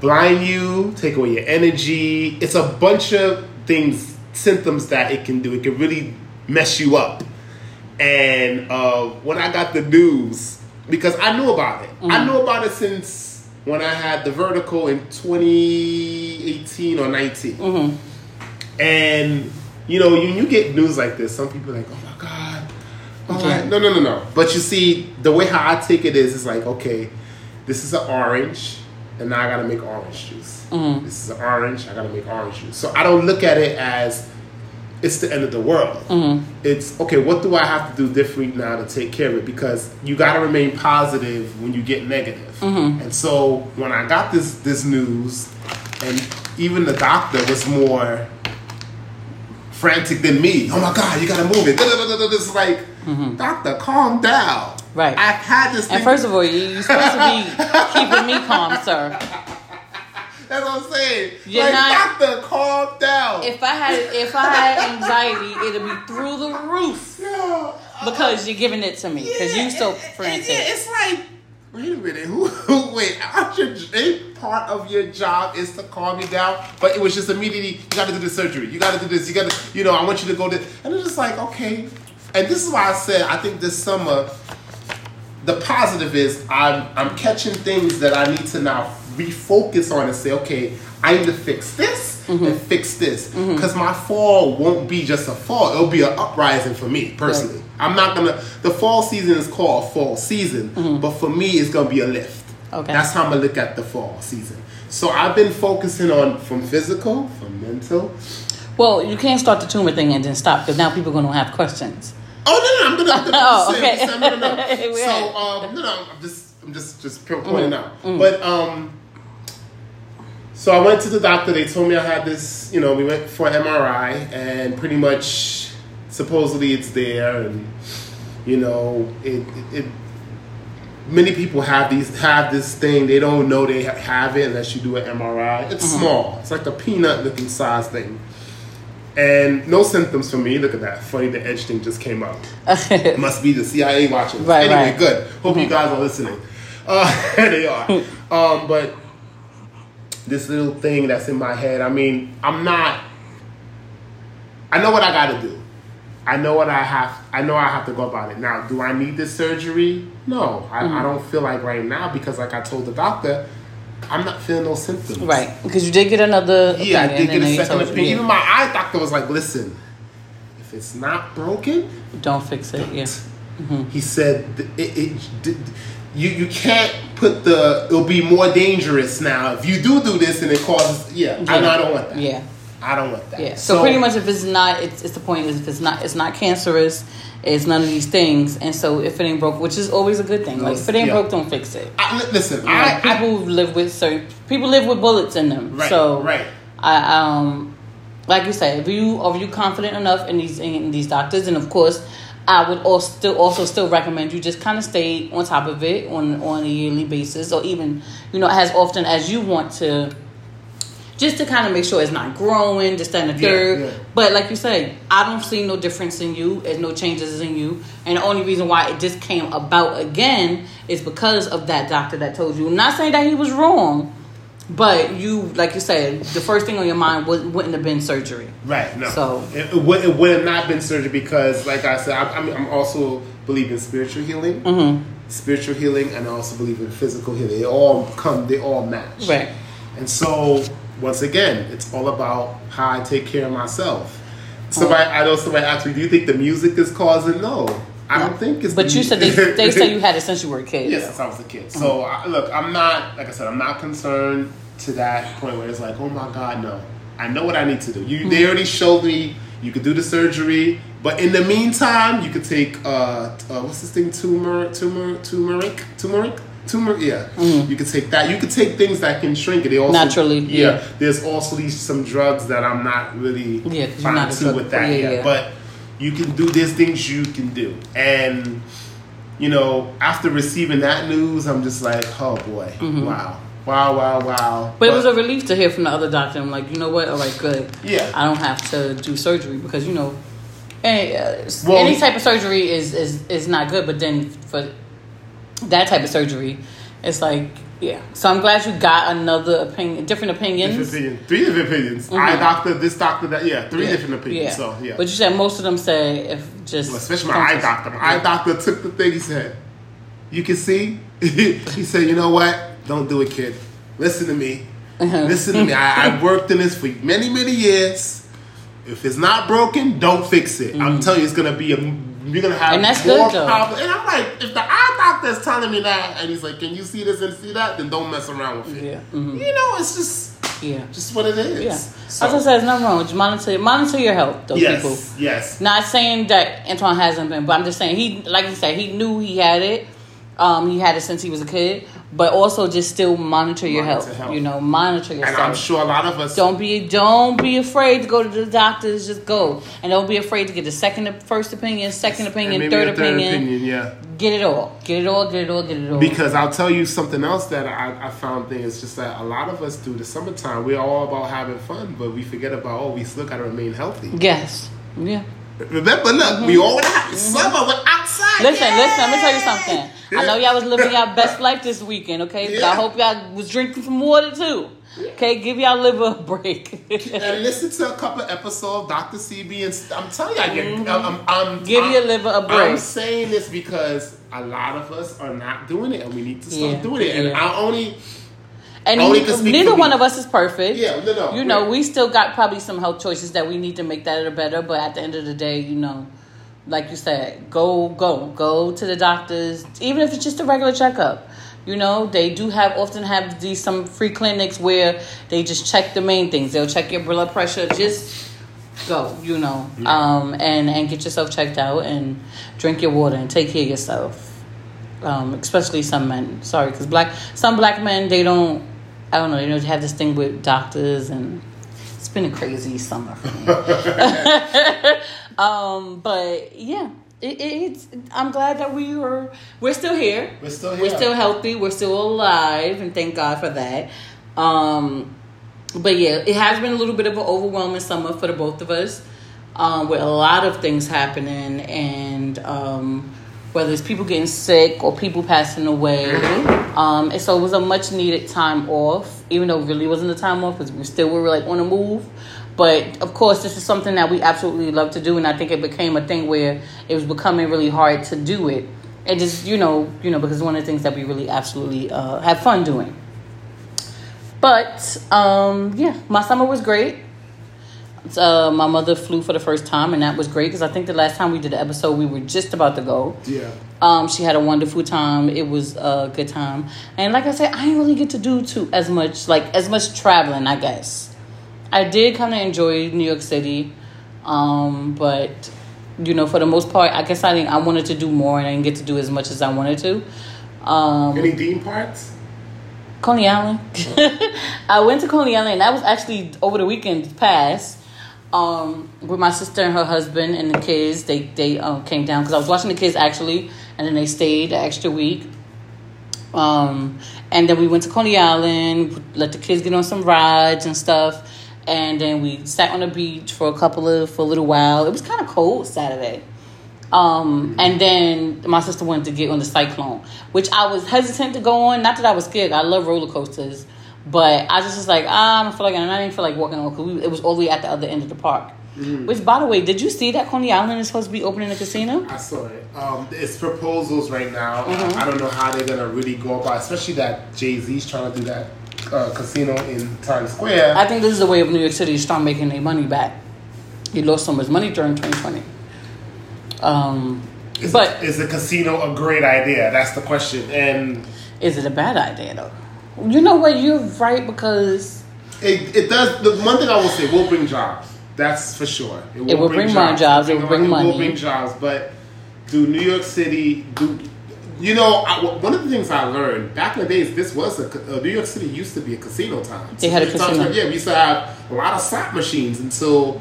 blind you, take away your energy. It's a bunch of things, symptoms that it can do. It can really mess you up. And uh, when I got the news, because I knew about it, I knew about it since when I had the vertical in 2018 or 19. And you know, when you get news like this, some people are like, "Oh my god." Oh my- Okay. No, no, no, no. But you see, the way how I take it is, it's like, okay, this is an orange, and now I gotta make orange juice. Mm-hmm. This is an orange, I gotta make orange juice. So I don't look at it as it's the end of the world. Mm-hmm. It's okay. What do I have to do different now to take care of it? Because you got to remain positive when you get negative. Mm-hmm. And so when I got this this news, and even the doctor was more frantic than me. Oh my God, you got to move it. This is like, doctor, calm down. Right. I've had this. And thing- first of all, you- you're supposed to be keeping me calm, sir. that's what I'm saying. You're like, not- doctor, calm down. If I had if I had anxiety, it'd be through the roof Yeah. Uh, because you're giving it to me because you're so and- and frantic. Yeah, it's like, wait a minute, who? who wait, aren't your part of your job is to calm me down? But it was just immediately, you got to do the surgery. You got to do this. You got to, you know, I want you to go to, and it's just like, okay. And this is why I said I think this summer, the positive is I'm I'm catching things that I need to now refocus on and say, okay, I need to fix this mm-hmm. and fix this mm-hmm. because my fall won't be just a fall; it'll be an uprising for me personally. I'm not gonna. The fall season is called fall season, mm-hmm. but for me, it's gonna be a lift. Okay. that's how I'm gonna look at the fall season. So I've been focusing on from physical, from mental. Well, you can't start the tumor thing and then stop because now people are to have questions. Oh no, no, I'm gonna. I'm gonna Oh, okay. no, no, no. So um, no, no, I'm just, I'm just, just pure pointing out. But um, so I went to the doctor. They told me I had this. You know, we went for MRI, and pretty much, supposedly it's there, and you know, it, it, it many people have these have this thing. They don't know they have it unless you do an MRI. It's small. It's like a peanut looking size thing. And no symptoms for me. Look at that. Funny, the edge thing just came up. Must be the CIA watching. this. Right, anyway, right. good. Hope you guys are listening. Uh, they are. Um, but this little thing that's in my head. I mean, I'm not. I know what I got to do. I know what I have. I know I have to go about it. Now, do I need this surgery? No, I, Mm-hmm. I don't feel like right now because, like I told the doctor, I'm not feeling no symptoms. Right, because you did get another. Yeah, I did get a second opinion. Even my eye doctor was like, "Listen, if it's not broken, Don't fix it. Yeah. Mm-hmm. He said th- it, it, you you can't put the it'll be more dangerous now if you do do this and it causes yeah, I, Yeah. I don't want that Yeah. I don't want that Yeah. So, pretty much, if it's not, it's, it's the point is if it's not, it's not cancerous. It's none of these things, and so if it ain't broke, which is always a good thing. Like if it ain't Yeah. broke, don't fix it. I, listen You know, I, I people live with certain people live with bullets in them. Right, so right. I um like you said, if you are you confident enough in these in these doctors, and of course, I would also still also still recommend you just kind of stay on top of it on on a yearly basis, or even you know as often as you want to. Just to kind of make sure it's not growing, just and the third. yeah. But like you say, I don't see no difference in you. There's no changes in you. And the only reason why it just came about again is because of that doctor that told you. I'm not saying that he was wrong, but you, like you said, the first thing on your mind was, wouldn't have been surgery. Right. No. So- it, it, would, it would have not been surgery because, like I said, I, I'm also believe in spiritual healing, Mm-hmm. spiritual healing, and I also believe in physical healing. They all come. They all match. Right. And so, once again, it's all about how I take care of myself. Somebody, I know somebody asked me, "Do you think the music is causing?" No, I don't think it's. But the you said they, they say you had it since you were a kid. Yes, since I was a kid. So I, look, I'm not like I said. I'm not concerned to that point where it's like, oh my god, no. I know what I need to do. You, they already showed me you could do the surgery, but in the meantime, you could take uh, uh what's this thing, tumor, tumor, turmeric, turmeric, turmeric. Yeah, you could take that. You could take things that can shrink it. They also, Naturally, yeah. There's also these some drugs that I'm not really Yeah, fine to with that. yeah, Yeah, yeah. but you can do. There's things you can do, and you know, after receiving that news, I'm just like, oh boy, wow, wow, wow, wow. Mm-hmm. But it was a relief to hear from the other doctor. I'm like, you know what? All right, good. Yeah. I don't have to do surgery because you know, any, uh, Well, any type of surgery is, is is not good. But then for that type of surgery, it's like, yeah. So I'm glad you got another opinion, different opinions. different opinion, three different opinions. I doctor, this doctor, that. Yeah, three Mm-hmm. Yeah. different opinions. So yeah, But you said most of them say if just Well, especially my eye doctor. My eye doctor took the thing. He said, "You can see." he said, "You know what? Don't do it, kid. Listen to me. Uh-huh. Listen to me. I, I worked in this for many, many years. If it's not broken, don't fix it. I'm telling you, it's gonna be a. You're gonna have Mm-hmm. And that's more good, problems. And I'm like, if the eye doctor's telling me that, and he's like, "Can you see this and see that?" Then don't mess around with it. Yeah. Mhm. You know, it's just, Yeah. just what it is. Yeah. So, As I said, there's nothing wrong with you. Monitor, monitor your health, those yes, people. yes. Not saying that Antoine hasn't been, but I'm just saying he, like you said, he knew he had it. Um, he had it since he was a kid, but also just still monitor your Monitor health. health. You know, monitor yourself. And I'm sure a lot of us Don't be don't be afraid to go to the doctors. Just go, and don't be afraid to get the second, first opinion, second opinion, maybe third, a third opinion. opinion. Yeah. Get it all. Get it all. Get it all. Get it all. Because I'll tell you something else that I, I found thing is just that a lot of us do the summertime. We're all about having fun, but we forget about oh, we still got to remain healthy. yes. Yeah. Remember, look, we all want to have summer. We're outside. Mm-hmm. Listen, Yay! listen, let me tell you something. I know y'all was living y'all best life this weekend, okay? But I hope y'all was drinking some water too. Okay, give y'all liver a break. And listen to a couple episodes of Dr. CB, and st- I'm telling you, I get, I'm, I'm, I'm, Mm-hmm. Give I'm, your liver a I'm saying this because a lot of us are not doing it, and we need to start Yeah, doing it. And yeah. I only, And Only neither for me. one of us is perfect. Yeah, no, no, You know, we still got probably some health choices that we need to make that are better. But at the end of the day, you know, like you said, go, go, go to the doctors, even if it's just a regular checkup. You know, they do have often have these some free clinics where they just check the main things. They'll check your blood pressure. Just go, you know, um, and and get yourself checked out and drink your water and take care of yourself. Um, especially some men. Sorry, because black some black men they don't. I don't know. you know, have this thing with doctors, and it's been a crazy summer for me. um, but yeah, it, it, it's. I'm glad that we were. We're still here. we're still here. We're still healthy. We're still alive, and thank God for that. Um, but yeah, it has been a little bit of an overwhelming summer for the both of us, um, with a lot of things happening, and um, whether it's people getting sick or people passing away. Um, and so it was a much needed time off, even though it really wasn't a time off because we still were like on the move. But of course, this is something that we absolutely love to do, and I think it became a thing where it was becoming really hard to do it. And just you know, you know, because it's one of the things that we really absolutely uh, have fun doing. But um, yeah, my summer was great. Uh, my mother flew for the first time, and that was great because I think the last time we did the episode, we were just about to go. Yeah. Um, she had a wonderful time. It was a good time, and like I said, I didn't really get to do too as much like as much traveling. I guess I did kind of enjoy New York City, um, but you know, for the most part, I guess I didn't. I wanted to do more, and I didn't get to do as much as I wanted to. Um, Any theme parks? Coney Island. I went to Coney Island. And that was actually over the weekend past. Um, with my sister and her husband and the kids. They they um, came down because I was watching the kids actually, and then they stayed the extra week. Um, and then we went to Coney Island, let the kids get on some rides and stuff, and then we sat on the beach for a couple of for a little while. It was kind of cold Saturday. Um, and then my sister wanted to get on the cyclone, which I was hesitant to go on. Not that I was scared. I love roller coasters, but I just was like, ah, I don't feel like, and I didn't feel like walking on because it was all the way at the other end of the park. Which, by the way, did you see that Coney Island is supposed to be opening a casino? I saw it. Um, it's proposals right now. I don't know how they're gonna really go about, especially that Jay Z's trying to do that uh, casino in Times Square. I think this is the way of New York City to start making their money back. He lost so much money during 2020. Um, Is, but is the casino a great idea? That's the question. And is it a bad idea though? You know what? You're right because it, it does. The one thing I will say, it will bring jobs. That's for sure. It will bring more jobs, it will bring It money. It will bring jobs. But do New York City do? You know, I, one of the things I learned back in the days, this was a, uh, New York City used to be a casino town. They had a casino. Yeah, we used to have a lot of slot machines until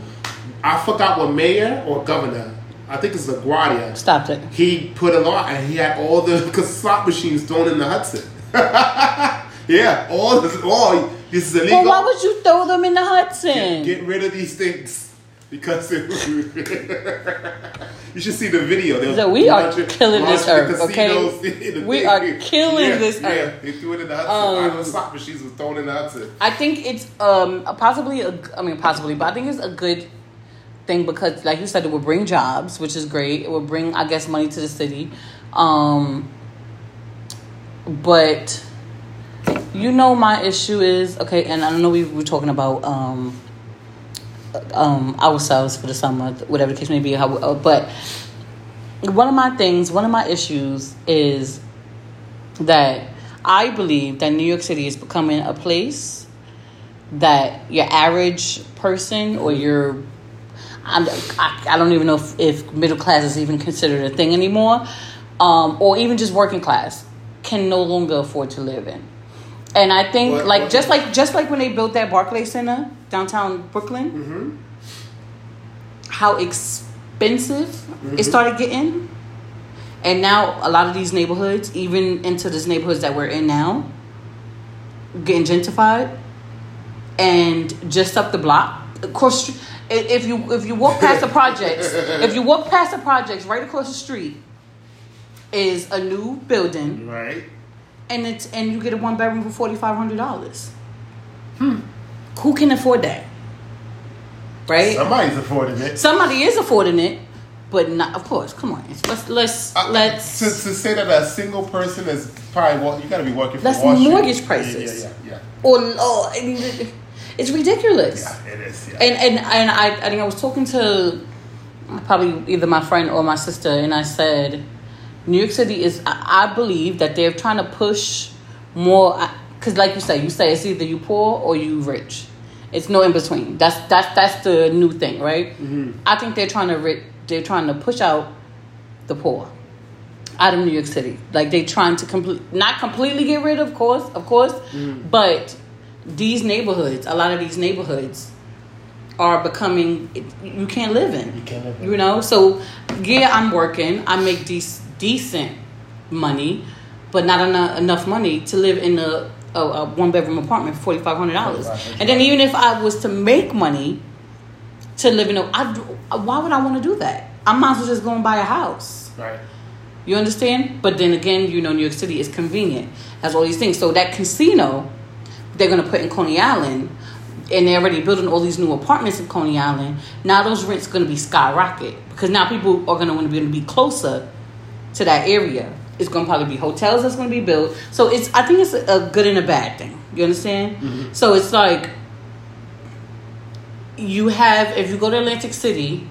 I forgot what mayor or governor. I think it's LaGuardia. stopped it. He put a law and he had all the slot machines thrown in the Hudson. yeah, all this, all this is illegal. Well, why would you throw them in the Hudson? Get rid of these things because it, you should see the video. So we are killing this earth, okay? casinos in the We thing. are killing Yeah, this yeah, earth. They threw it in the Hudson. Um, slot machines was thrown in the Hudson. I think it's um possibly a, I mean possibly, but I think it's a good thing because, like you said, it will bring jobs, which is great. It will bring, I guess, money to the city. Um, but you know, my issue is okay, and I know we were talking about um um ourselves for the summer, whatever the case may be. How, uh, but one of my things, one of my issues is that I believe that New York City is becoming a place that your average person or your I'm, I, I don't even know if, if middle class is even considered a thing anymore, um, or even just working class can no longer afford to live in. And I think, What- like what- just like just like when they built that Barclay Center downtown Brooklyn, Mm-hmm. how expensive it started getting. And now a lot of these neighborhoods, even into these neighborhoods that we're in now, getting gentrified. And just up the block, of course, if you if you walk past the projects, if you walk past the projects right across the street, is a new building, Right. And it's and you get a one bedroom for forty five hundred dollars. Hmm. Who can afford that? Right. Somebody's affording it. Somebody is affording it, but not. Of course, come on. Let's let's Uh, let's. to, to say that a single person is probably what you got to be working for. That's Street. mortgage Yeah, prices. Yeah, yeah, or oh, it's ridiculous. yeah. Yeah, it is. Yeah. And and and I I think I was talking to probably either my friend or my sister, and I said, New York City is. I, I believe that they're trying to push more. Because, like you say, you say it's either you poor or you rich. It's no in between. That's that's that's the new thing, right? Mm-hmm. I think they're trying to ri- they're trying to push out the poor out of New York City. Like they're trying to complete not completely get rid of course, of course, mm-hmm. but these neighborhoods, a lot of these neighborhoods are becoming you can't live in. You can't live in. You know, so yeah, I'm working. I make dec- decent money, but not enough enough money to live in a, a, a one bedroom apartment for forty five hundred dollars. And then even if I was to make money to live in a, I, why would I want to do that? I might as well just go and buy a house. right. You understand? But then again, you know, New York City is convenient, has all these things. So that casino they're gonna put in Coney Island, and they're already building all these new apartments in Coney Island. Now those rents are gonna be skyrocket because now people are gonna want to be, be closer to that area. It's gonna probably be hotels that's gonna be built. So it's I think it's a, good and a bad thing. You understand? So it's like you have if you go to Atlantic City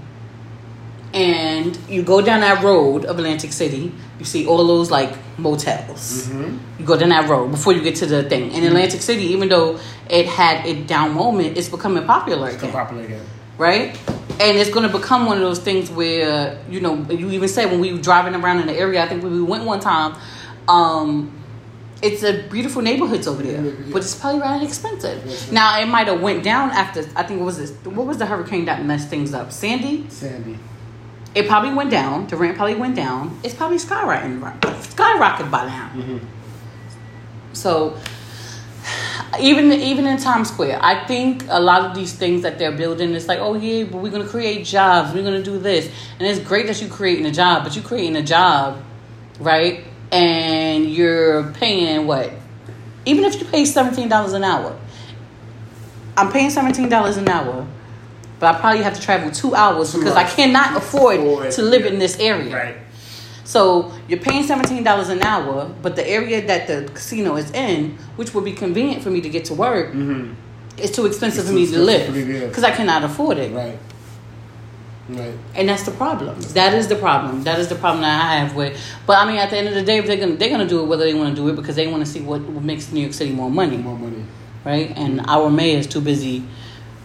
and you go down that road of Atlantic City, you see all those like motels. Mm-hmm. You go down that road before you get to the thing. In Atlantic City, even though it had a down moment, it's becoming popular again, popular again. right? And it's going to become one of those things where you know you even said when we were driving around in the area. I think we went one time. Um, it's a beautiful neighborhoods over there, Yeah, but it's probably rather expensive. Yes, now it might have went down after I think what was this? What was the hurricane that messed things up? Sandy. Sandy. It probably went down. The rent probably went down. It's probably skyrocketing, skyrocketed by now. Mm-hmm. So even even in Times Square, I think a lot of these things that they're building, it's like, oh yeah, but we're gonna create jobs. We're gonna do this, and it's great that you're creating a job, but you're creating a job, right? And you're paying what? Even if you pay seventeen dollars an hour, I'm paying seventeen dollars an hour. But I probably have to travel two hours Two because I cannot afford Afford, to live in this area. Right. So you're paying seventeen dollars an hour, but the area that the casino is in, which would be convenient for me to get to work, Mm-hmm. is too expensive It's for me to live me to live. because I cannot afford it. Right. Right. And that's the problem. That is the problem. That is the problem that I have with. But I mean, at the end of the day, they're gonna they're gonna do it whether they want to do it because they want to see what, what makes New York City more money, More money. right? And our mayor is too busy,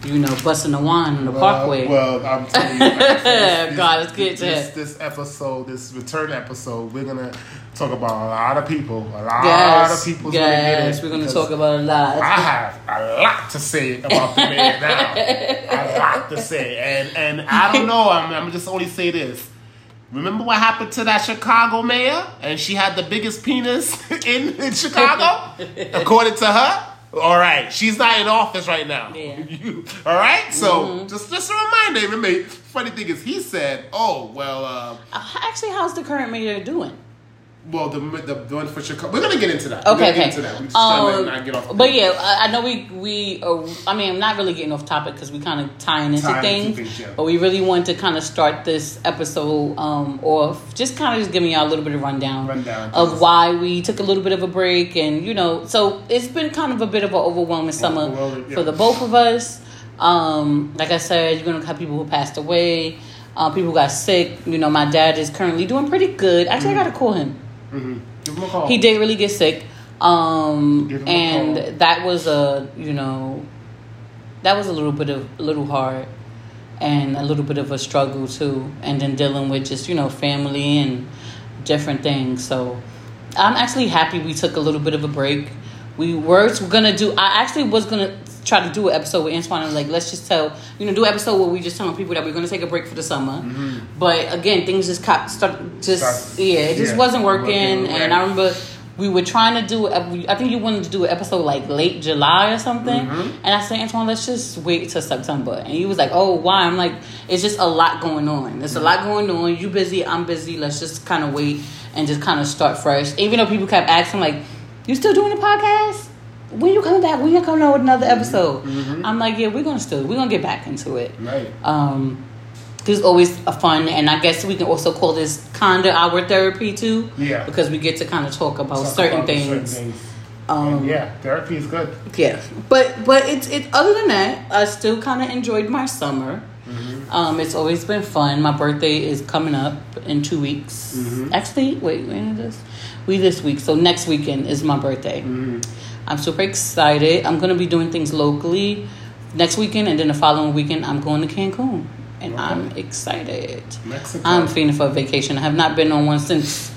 you know, busting the wine on the Well, Parkway. Well, I'm telling you, like, this- God, let's get to this, this episode, this return episode, we're gonna talk about a lot of people. A lot yes, of people. yes, gonna we're gonna talk about a lot. I have a lot to say about the man now. a lot to say, and and I don't know. I'm, I'm just only say this. Remember what happened to that Chicago mayor, and she had the biggest penis in, in Chicago, according to her. All right, she's not in office right now. Yeah. You- all right, so just just a reminder. Remember, funny thing is, he said, "Oh well, uh, Uh, Actually, how's the current mayor doing? Well, the the, the one for Chicago. We're gonna get into that. Okay, we're gonna okay. get into that. We just Um, not get off. but yeah, I, know we we. Uh, I mean, I'm not really getting off topic because we kind of tying into Tying things. into things, yeah. But we really want to kind of start this episode um, off, just kind of just giving y'all a little bit of rundown, Rundown, of why we took a little bit of a break, and you know, so it's been kind of a bit of an overwhelming summer Overwhelming, yeah. for the both of us. Um, like I said, you're gonna have people who passed away. Uh, people who got sick. You know, my dad is currently doing pretty good. Actually, I gotta call him. Hmm Give him a call. He did really get sick. Um, Give him a call. and that was a, you know, that was a little bit of, a little hard and a little bit of a struggle too. And then dealing with just, you know, family and different things. So I'm actually happy we took a little bit of a break. We were gonna do, I actually was gonna try to do an episode with Antoine and like, let's just tell, you know, do an episode where we just telling people that we're gonna take a break for the summer. But again, things just caught, start, just, yeah, it just yeah, wasn't working. And I remember we were trying to do I think you wanted to do an episode like late July or something. Mm-hmm. And I said, Antoine, let's just wait till September. And he was like, Oh, why? I'm like, it's just a lot going on. There's a lot going on. You busy, I'm busy. Let's just kind of wait and just kind of start fresh. Even though people kept asking, like, you still doing the podcast? When you coming back? When you coming out with another episode? I'm like, yeah, we're gonna still we're gonna get back into it. Right. Um, it's always a fun, and I guess we can also call this kinda our therapy too. Yeah. Because we get to kind of talk about Talk certain about things. certain things. Um, yeah, therapy is good. yeah, but but it's it. Other than that, I still kind of enjoyed my summer. Mm-hmm. Um, it's always been fun. My birthday is coming up in two weeks. Mm-hmm. Actually, wait, when is this? We this week, so next weekend is my birthday. I'm super excited. I'm gonna be doing things locally next weekend, and then the following weekend, I'm going to Cancun, and Okay. I'm excited. Mexico. I'm feeling for a vacation. I have not been on one since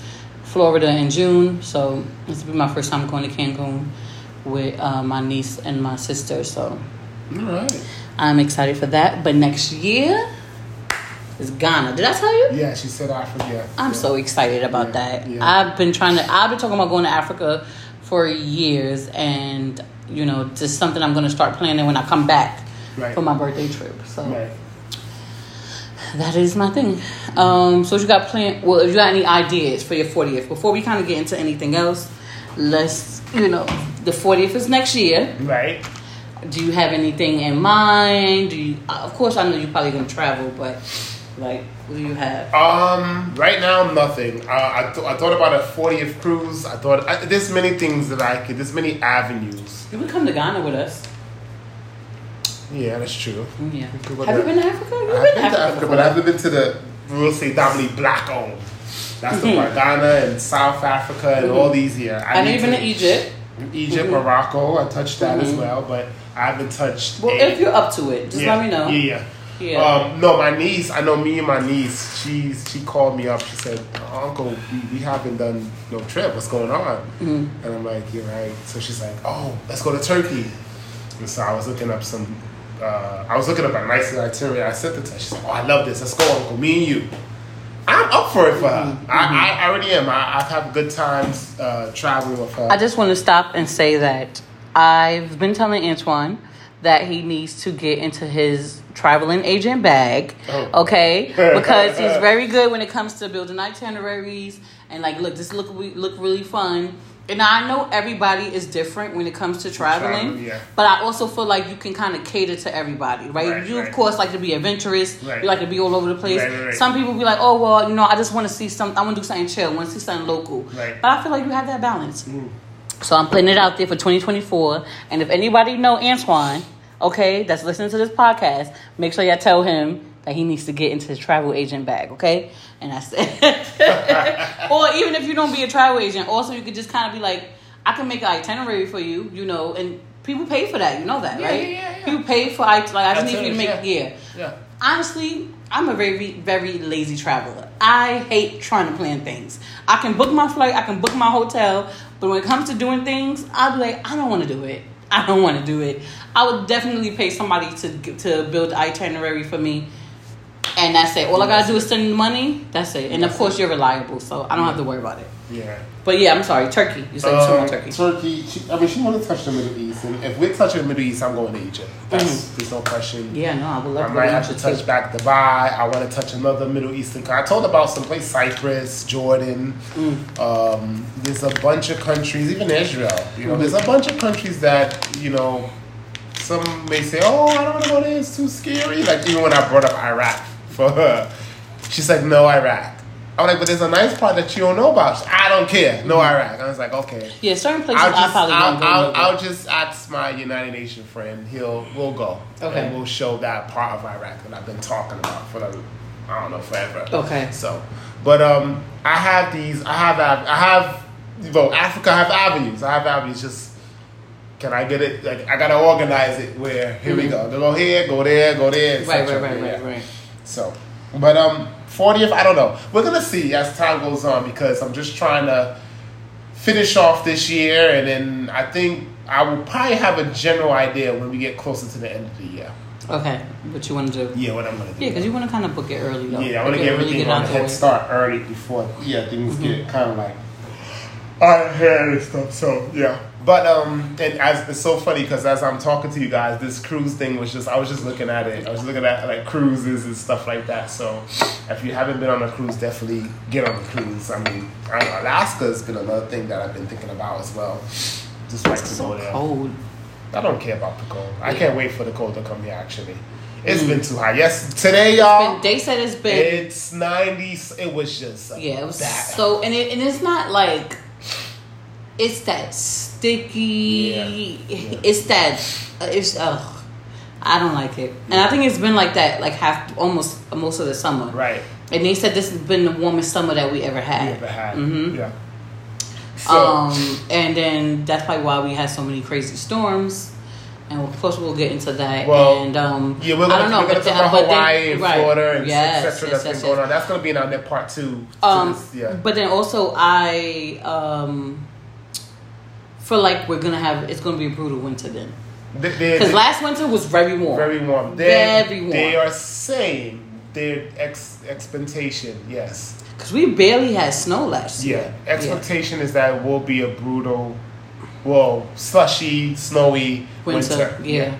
Florida in June, so this will be my first time going to Cancun with uh, my niece and my sister. So All right. I'm excited for that. But next year is Ghana. Did I tell you? Yeah, she said I Africa. I'm yeah. so excited about Yeah, that. yeah. I've been trying to. I've been talking about going to Africa for years, and you know, just something I'm going to start planning when I come back Right. for my birthday trip. So Right. that is my thing. Um, so you got plan? Well, if you got any ideas for your 40th, before we kind of get into anything else, let's you know, the 40th is next year. Right. Do you have anything in mind? Do you? Of course, I know you're probably going to travel, but like, what do you have? Um. Right now, nothing. Uh, I th- I thought about a 40th cruise. I thought I, there's many things that I could. There's many avenues. You would come to Ghana with us. Yeah, that's true. Yeah. We could go Have you been to Africa? You've I've been, been to Africa, before. but I haven't been to the we'll say dominantly black owned. That's the part. Ghana and South Africa and all these here. I know need to- to Egypt. Egypt, Mhm. Morocco. I touched that as Mhm. well, but I haven't touched. Well, a- if you're up to it, just yeah, let me know. Yeah, yeah. Yeah. Um, no, my niece. I know me and my niece. She's she called me up. She said, "Uncle, we, we haven't done no trip. What's going on?" Mhm. And I'm like, "You're right." So she's like, "Oh, let's go to Turkey." And so I was looking up some. Uh, I was looking up a nice itinerary. I sent it to her. She's like, "Oh, I love this. Let's go, Uncle. Me and you." I'm up for it for her. Mhm, I, I already am. I, I've had good times uh, traveling with her. I just want to stop and say that I've been telling Antoine that he needs to get into his traveling agent bag, Oh. okay? Because he's very good when it comes to building itineraries and like, look, this look look really fun. And I know everybody is different when it comes to traveling, Traveling, yeah. but I also feel like you can kind of cater to everybody, right? Right, you right. of course like to be adventurous, Right. you like to be all over the place. Some people be like, oh well, you know, I just want to see some, I want to do something chill, I want to see something local. Right. But I feel like you have that balance. Mm. So I'm putting it out there for 2024. And if anybody know Antoine, okay, that's listening to this podcast, make sure y'all tell him that he needs to get into his travel agent bag, okay? And I said, or even if you don't be a travel agent, also you could just kind of be like, I can make an itinerary for you, you know, and people pay for that, you know that, Yeah, right? yeah, yeah, yeah. People pay for it. Like I just need you to make, Itineraries, yeah. Yeah. Honestly, I'm a very, very lazy traveler. I hate trying to plan things. I can book my flight, I can book my hotel, but when it comes to doing things, I'll be like, I don't want to do it. I don't want to do it. I would definitely pay somebody to to build itinerary for me, and that's it. All I gotta do is send the money. That's it. And of course, you're reliable, so I don't have to worry about it. Yeah. But yeah, I'm sorry, Turkey. You said you Um, want Turkey. Turkey. She, I mean, she want to touch the Middle East, and if we're touching the Middle East, I'm going to Egypt. That's there's no question. Mm-hmm. Yeah, no, I would love to might have to to touch Egypt. back Dubai. I want to touch another Middle Eastern. country. I told about some place Cyprus, Jordan. Mm. Um, there's a bunch of countries, even Israel. You know, Mm-hmm. there's a bunch of countries that you know. Some may say, "Oh, I don't want to go there. It's too scary." Like even when I brought up Iraq for her, she's like, "No, Iraq." I'm like, "But there's a nice part that you don't know about." She's, I don't care. No Iraq. I was like, "Okay." Yeah, certain places I'll I probably I'll, won't go. I'll. I'll just ask my United Nation friend. He'll, we'll go. Okay. And we'll show that part of Iraq that I've been talking about for the, I don't know, forever. Okay. So, but um, I have these. I have, I have, well, Africa. I have avenues. I have avenues. Just can I get it? Like I gotta organize it. Where here we go. Go here. Go there. Go there. Mm-hmm. Right, right, right, right, right. So, but um, 40th, I don't know. We're gonna see as time goes on because I'm just trying to finish off this year, and then I think I will probably have a general idea when we get closer to the end of the year. Okay, what you want to do? Yeah, what I'm gonna do. Yeah, because you want to kind of book it early, though. Yeah, I want to get everything it on head start early before yeah things Mm-hmm. get kind of like out of hand and stuff. So yeah, but um, and as it's so funny because as I'm talking to you guys, this cruise thing was just I was just looking at it. I was looking at like cruises and stuff like that. So if you haven't been on a cruise, definitely get on a cruise. I mean, I know, Alaska's been another thing that I've been thinking about as well. Just like to So go there. cold. I don't care about the cold. I can't wait for the cold to come here. Actually, It's Mm. been too hot. Yes, today, y'all. Been- they said it's been It's 90s. It was just yeah, it was that. so and it and it's not like it's that sticky. Yeah. Yeah. It's that uh, it's ugh. I don't like it, and I think it's been like that like half almost most of the summer. right. And they said this has been the warmest summer that we ever We had. ever had. Mhm. Yeah. So, um, and then that's probably why we had so many crazy storms. And of course, we'll get into that. Well, and um, yeah, we're gonna, don't know, we're gonna but talk then- about but then- Hawaii and right. Florida and Yes, et cetera yes, that's yes, been going on. That's to be in our part two. Um, yeah. But then also, I um, feel like we're gonna have it's gonna be a brutal winter then. Because last winter was very warm. very warm. They, Very warm. They are saying their ex- expectation, yes. Because we barely had snow last year. Yeah. year. Expectation is that it will be a brutal, well, slushy, snowy Winter, winter. yeah.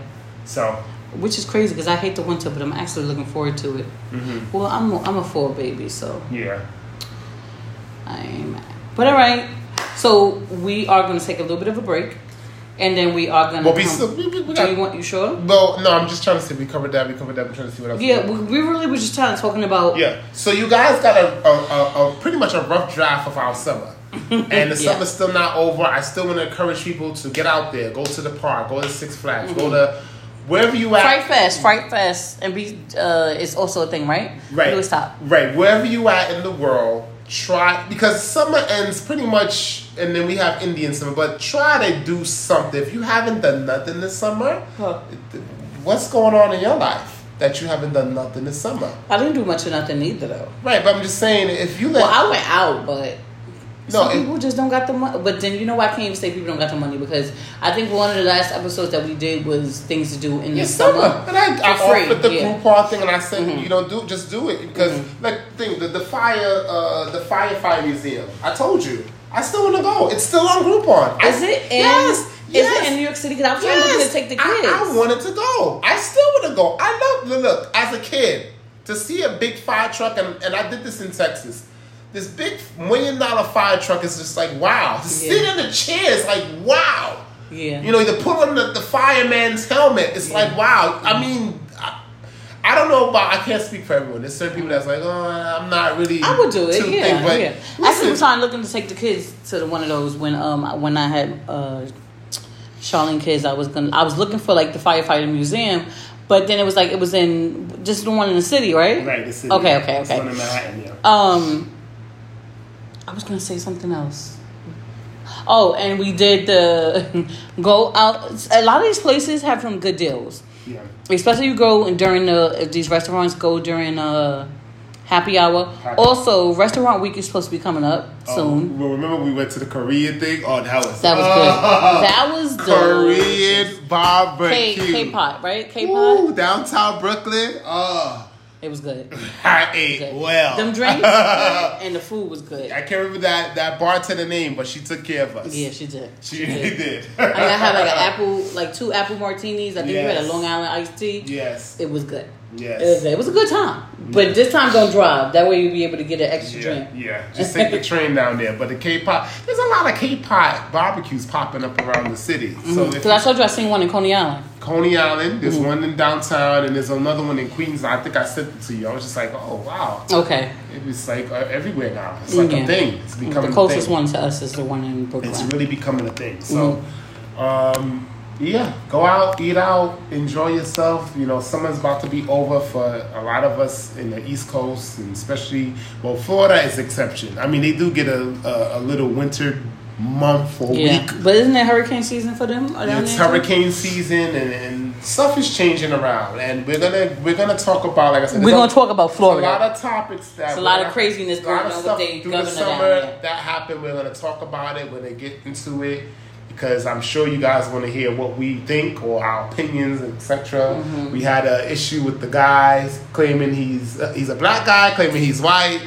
So, Which is crazy because I hate the winter, but I'm actually looking forward to it. mhm. Well, I'm a, I'm a fall baby, so yeah. I'm. But all right, so we are going to take a little bit of a break, and then we are going to. Well, we still, we, we, we do got, you want? You sure? well, no, I'm just trying to see. We covered that. We covered that. I'm trying to see what else. Yeah, we, we really were just trying talking about. Yeah. So you guys got a, a, a, a pretty much a rough draft of our summer. and the Yeah. summer's still not over. I still want to encourage people to get out there, go to the park, go to Six Flags, go to wherever you at, Fright Fest, Fright Fest, and be uh, is also a thing, right? Right. Louis Top. Right, wherever you at in the world, try because summer ends pretty much, and then we have Indian summer. But try to do something. If you haven't done nothing this summer, Huh. what's going on in your life that you haven't done nothing this summer? I didn't do much of nothing either, though. Right, but I'm just saying if you let Well, I went out, but no, some people just don't got the money. But then you know why I can't even say people don't got the money because I think one of the last episodes that we did was things to do in the summer. summer. And I, I free, offered the yeah. group part thing, and I said, Mhm. you know, do just do it because, like, think the, the fire, uh, the firefighter museum. I told you, I still want to go. It's still on Groupon. I- Is it in? yes. Is yes. it in New York City? Because I was trying to Yes. to take the I- kids. I, wanted to go. I still want to go. I love look as a kid to see a big fire truck, and, and I did this in Texas. This big million dollar fire truck is just like wow. To sit in the chair is like wow. yeah. You know, to put on the, the fireman's helmet, it's Yeah. like wow. I mean, I, I don't know about. I can't speak for everyone. There's certain people that's like, oh, I'm not really. I would do it. too Yeah, thick," but yeah. Actually, listen, was trying looking to take the kids to the, one of those when um when I had uh Charlene kids. I was gonna I was looking for like the firefighter museum, but then it was like it was in just the one in the city, right? right. This is Okay, okay, it's okay. one in Manhattan, yeah. Um, I was gonna say something else. Oh, and we did the go out. A lot of these places have some good deals, Yeah. especially you go during the these restaurants go during uh happy hour. Happy. Also, restaurant week is supposed to be coming up soon. Oh, well, remember we went to the Korean thing? Oh, that was That was good. That was delicious. Korean barbecue. K K pot, right? K-pop, Ooh, downtown Brooklyn. Oh, It was good. I ate good. well. Them drinks and the food was good. I can't remember that that bartender name, but she took care of us. Yeah, she did. she really did. I think I had like an apple, like two apple martinis. I think we had a Long Island iced tea. Yes, It was good. yes. It was, it was a good time. But this time, don't drive. That way, you'll be able to get an extra Yeah, drink. yeah. Just take the train down there. But the K-pop, there's a lot of K-pop barbecues popping up around the city. So mm-hmm. if Because I told you I seen one in Coney Island. Coney Island, there's Mm-hmm. one in downtown, and there's another one in Queens. I think I sent it to you. I was just like, oh wow, Okay. it was like uh, everywhere now. It's like Yeah. a thing. It's The becoming closest a thing. The closest one to us is the one in Brooklyn. It's really becoming a thing. So, Mm-hmm. um, yeah, go out, eat out, enjoy yourself. You know, summer's about to be over for a lot of us in the East Coast, and especially well, Florida is exception. I mean, they do get a a, a little winter month or yeah. week. But isn't it hurricane season for them? It's hurricane season, and, and stuff is changing around, and we're gonna we're gonna talk about like I said. We're going to talk about Florida. a lot of topics that It's a lot of craziness a going on with the through the down summer that happened. We're gonna talk about it. We're gonna get into it because I'm sure you guys want to hear what we think or our opinions, etc. Mm-hmm. We had an issue with the guys claiming he's uh, he's a black guy, claiming he's white.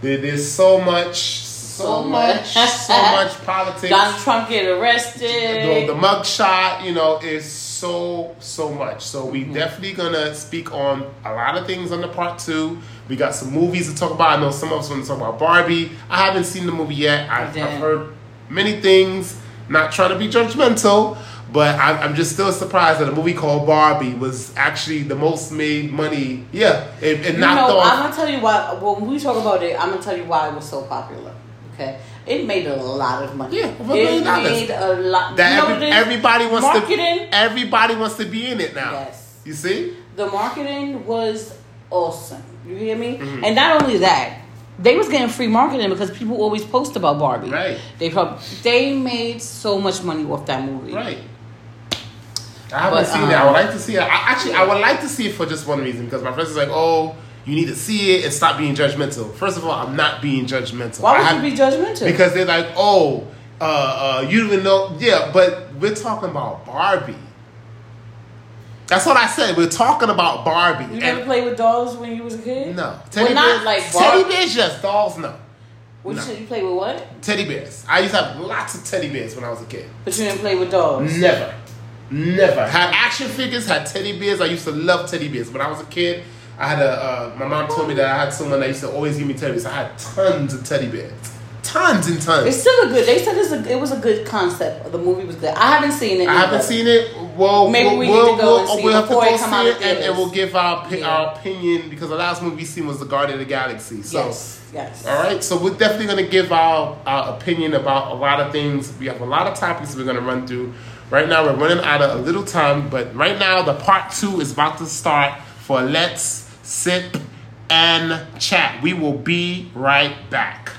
There, there's so much, so, much, so much politics. Donald Trump get arrested. the, the mug shot, you know, is so so much. So we Mm-hmm. definitely gonna speak on a lot of things on the part two. We got some movies to talk about. I know some of us want to talk about Barbie. I haven't seen the movie yet. I've. I've heard many things. Not trying to be judgmental, but I'm, I'm just still surprised that a movie called Barbie was actually the most made money. Yeah, it, it You knocked know, off. I'm gonna tell you why. When we talk about it, I'm gonna tell you why it was so popular. Okay, it made a lot of money. Yeah, over a it billion dollars. made a lot. that you know every- what it is? everybody wants marketing. to. Everybody wants to be in it now. Yes. You see? The marketing was awesome. You hear me? Mm-hmm. And not only that, they was getting free marketing because people always post about Barbie. Right. They prob- they made so much money off that movie. Right. I haven't But, seen um, it. I would like to see it. I, actually, I would like to see it for just one reason because my friends is like, "Oh, you need to see it and stop being judgmental." First of all, I'm not being judgmental. Why would have- you be judgmental? Because they're like, "Oh, uh, uh, you don't even know." Yeah, but we're talking about Barbie. That's what I said. We're talking about Barbie. you never played with dolls when you was a kid. no, teddy Well, bears. not like teddy bears, yes. Dolls, no. What No. you said you played with what? Teddy bears. I used to have lots of teddy bears when I was a kid. But you didn't play with dolls. Never. Never. Had action figures, had teddy bears. I used to love teddy bears. When I was a kid, I had a, uh, my mom told me that I had someone that used to always give me teddy bears. I had tons of teddy bears. Tons and tons. It's still a good. They said it's a, it was a good concept. The movie was good. I haven't seen it. I haven't seen it. Well, Maybe we'll, we need to go we'll, and see we'll it have to go see it, and, and we'll give our Yeah. our opinion because the last movie we seen was the Guardian of the Galaxy. So, yes, yes. all right, so we're definitely going to give our, our opinion about a lot of things. We have a lot of topics we're going to run through. Right now, we're running out of a little time, but right now, the part two is about to start for Let's Sip and Chat. We will be right back.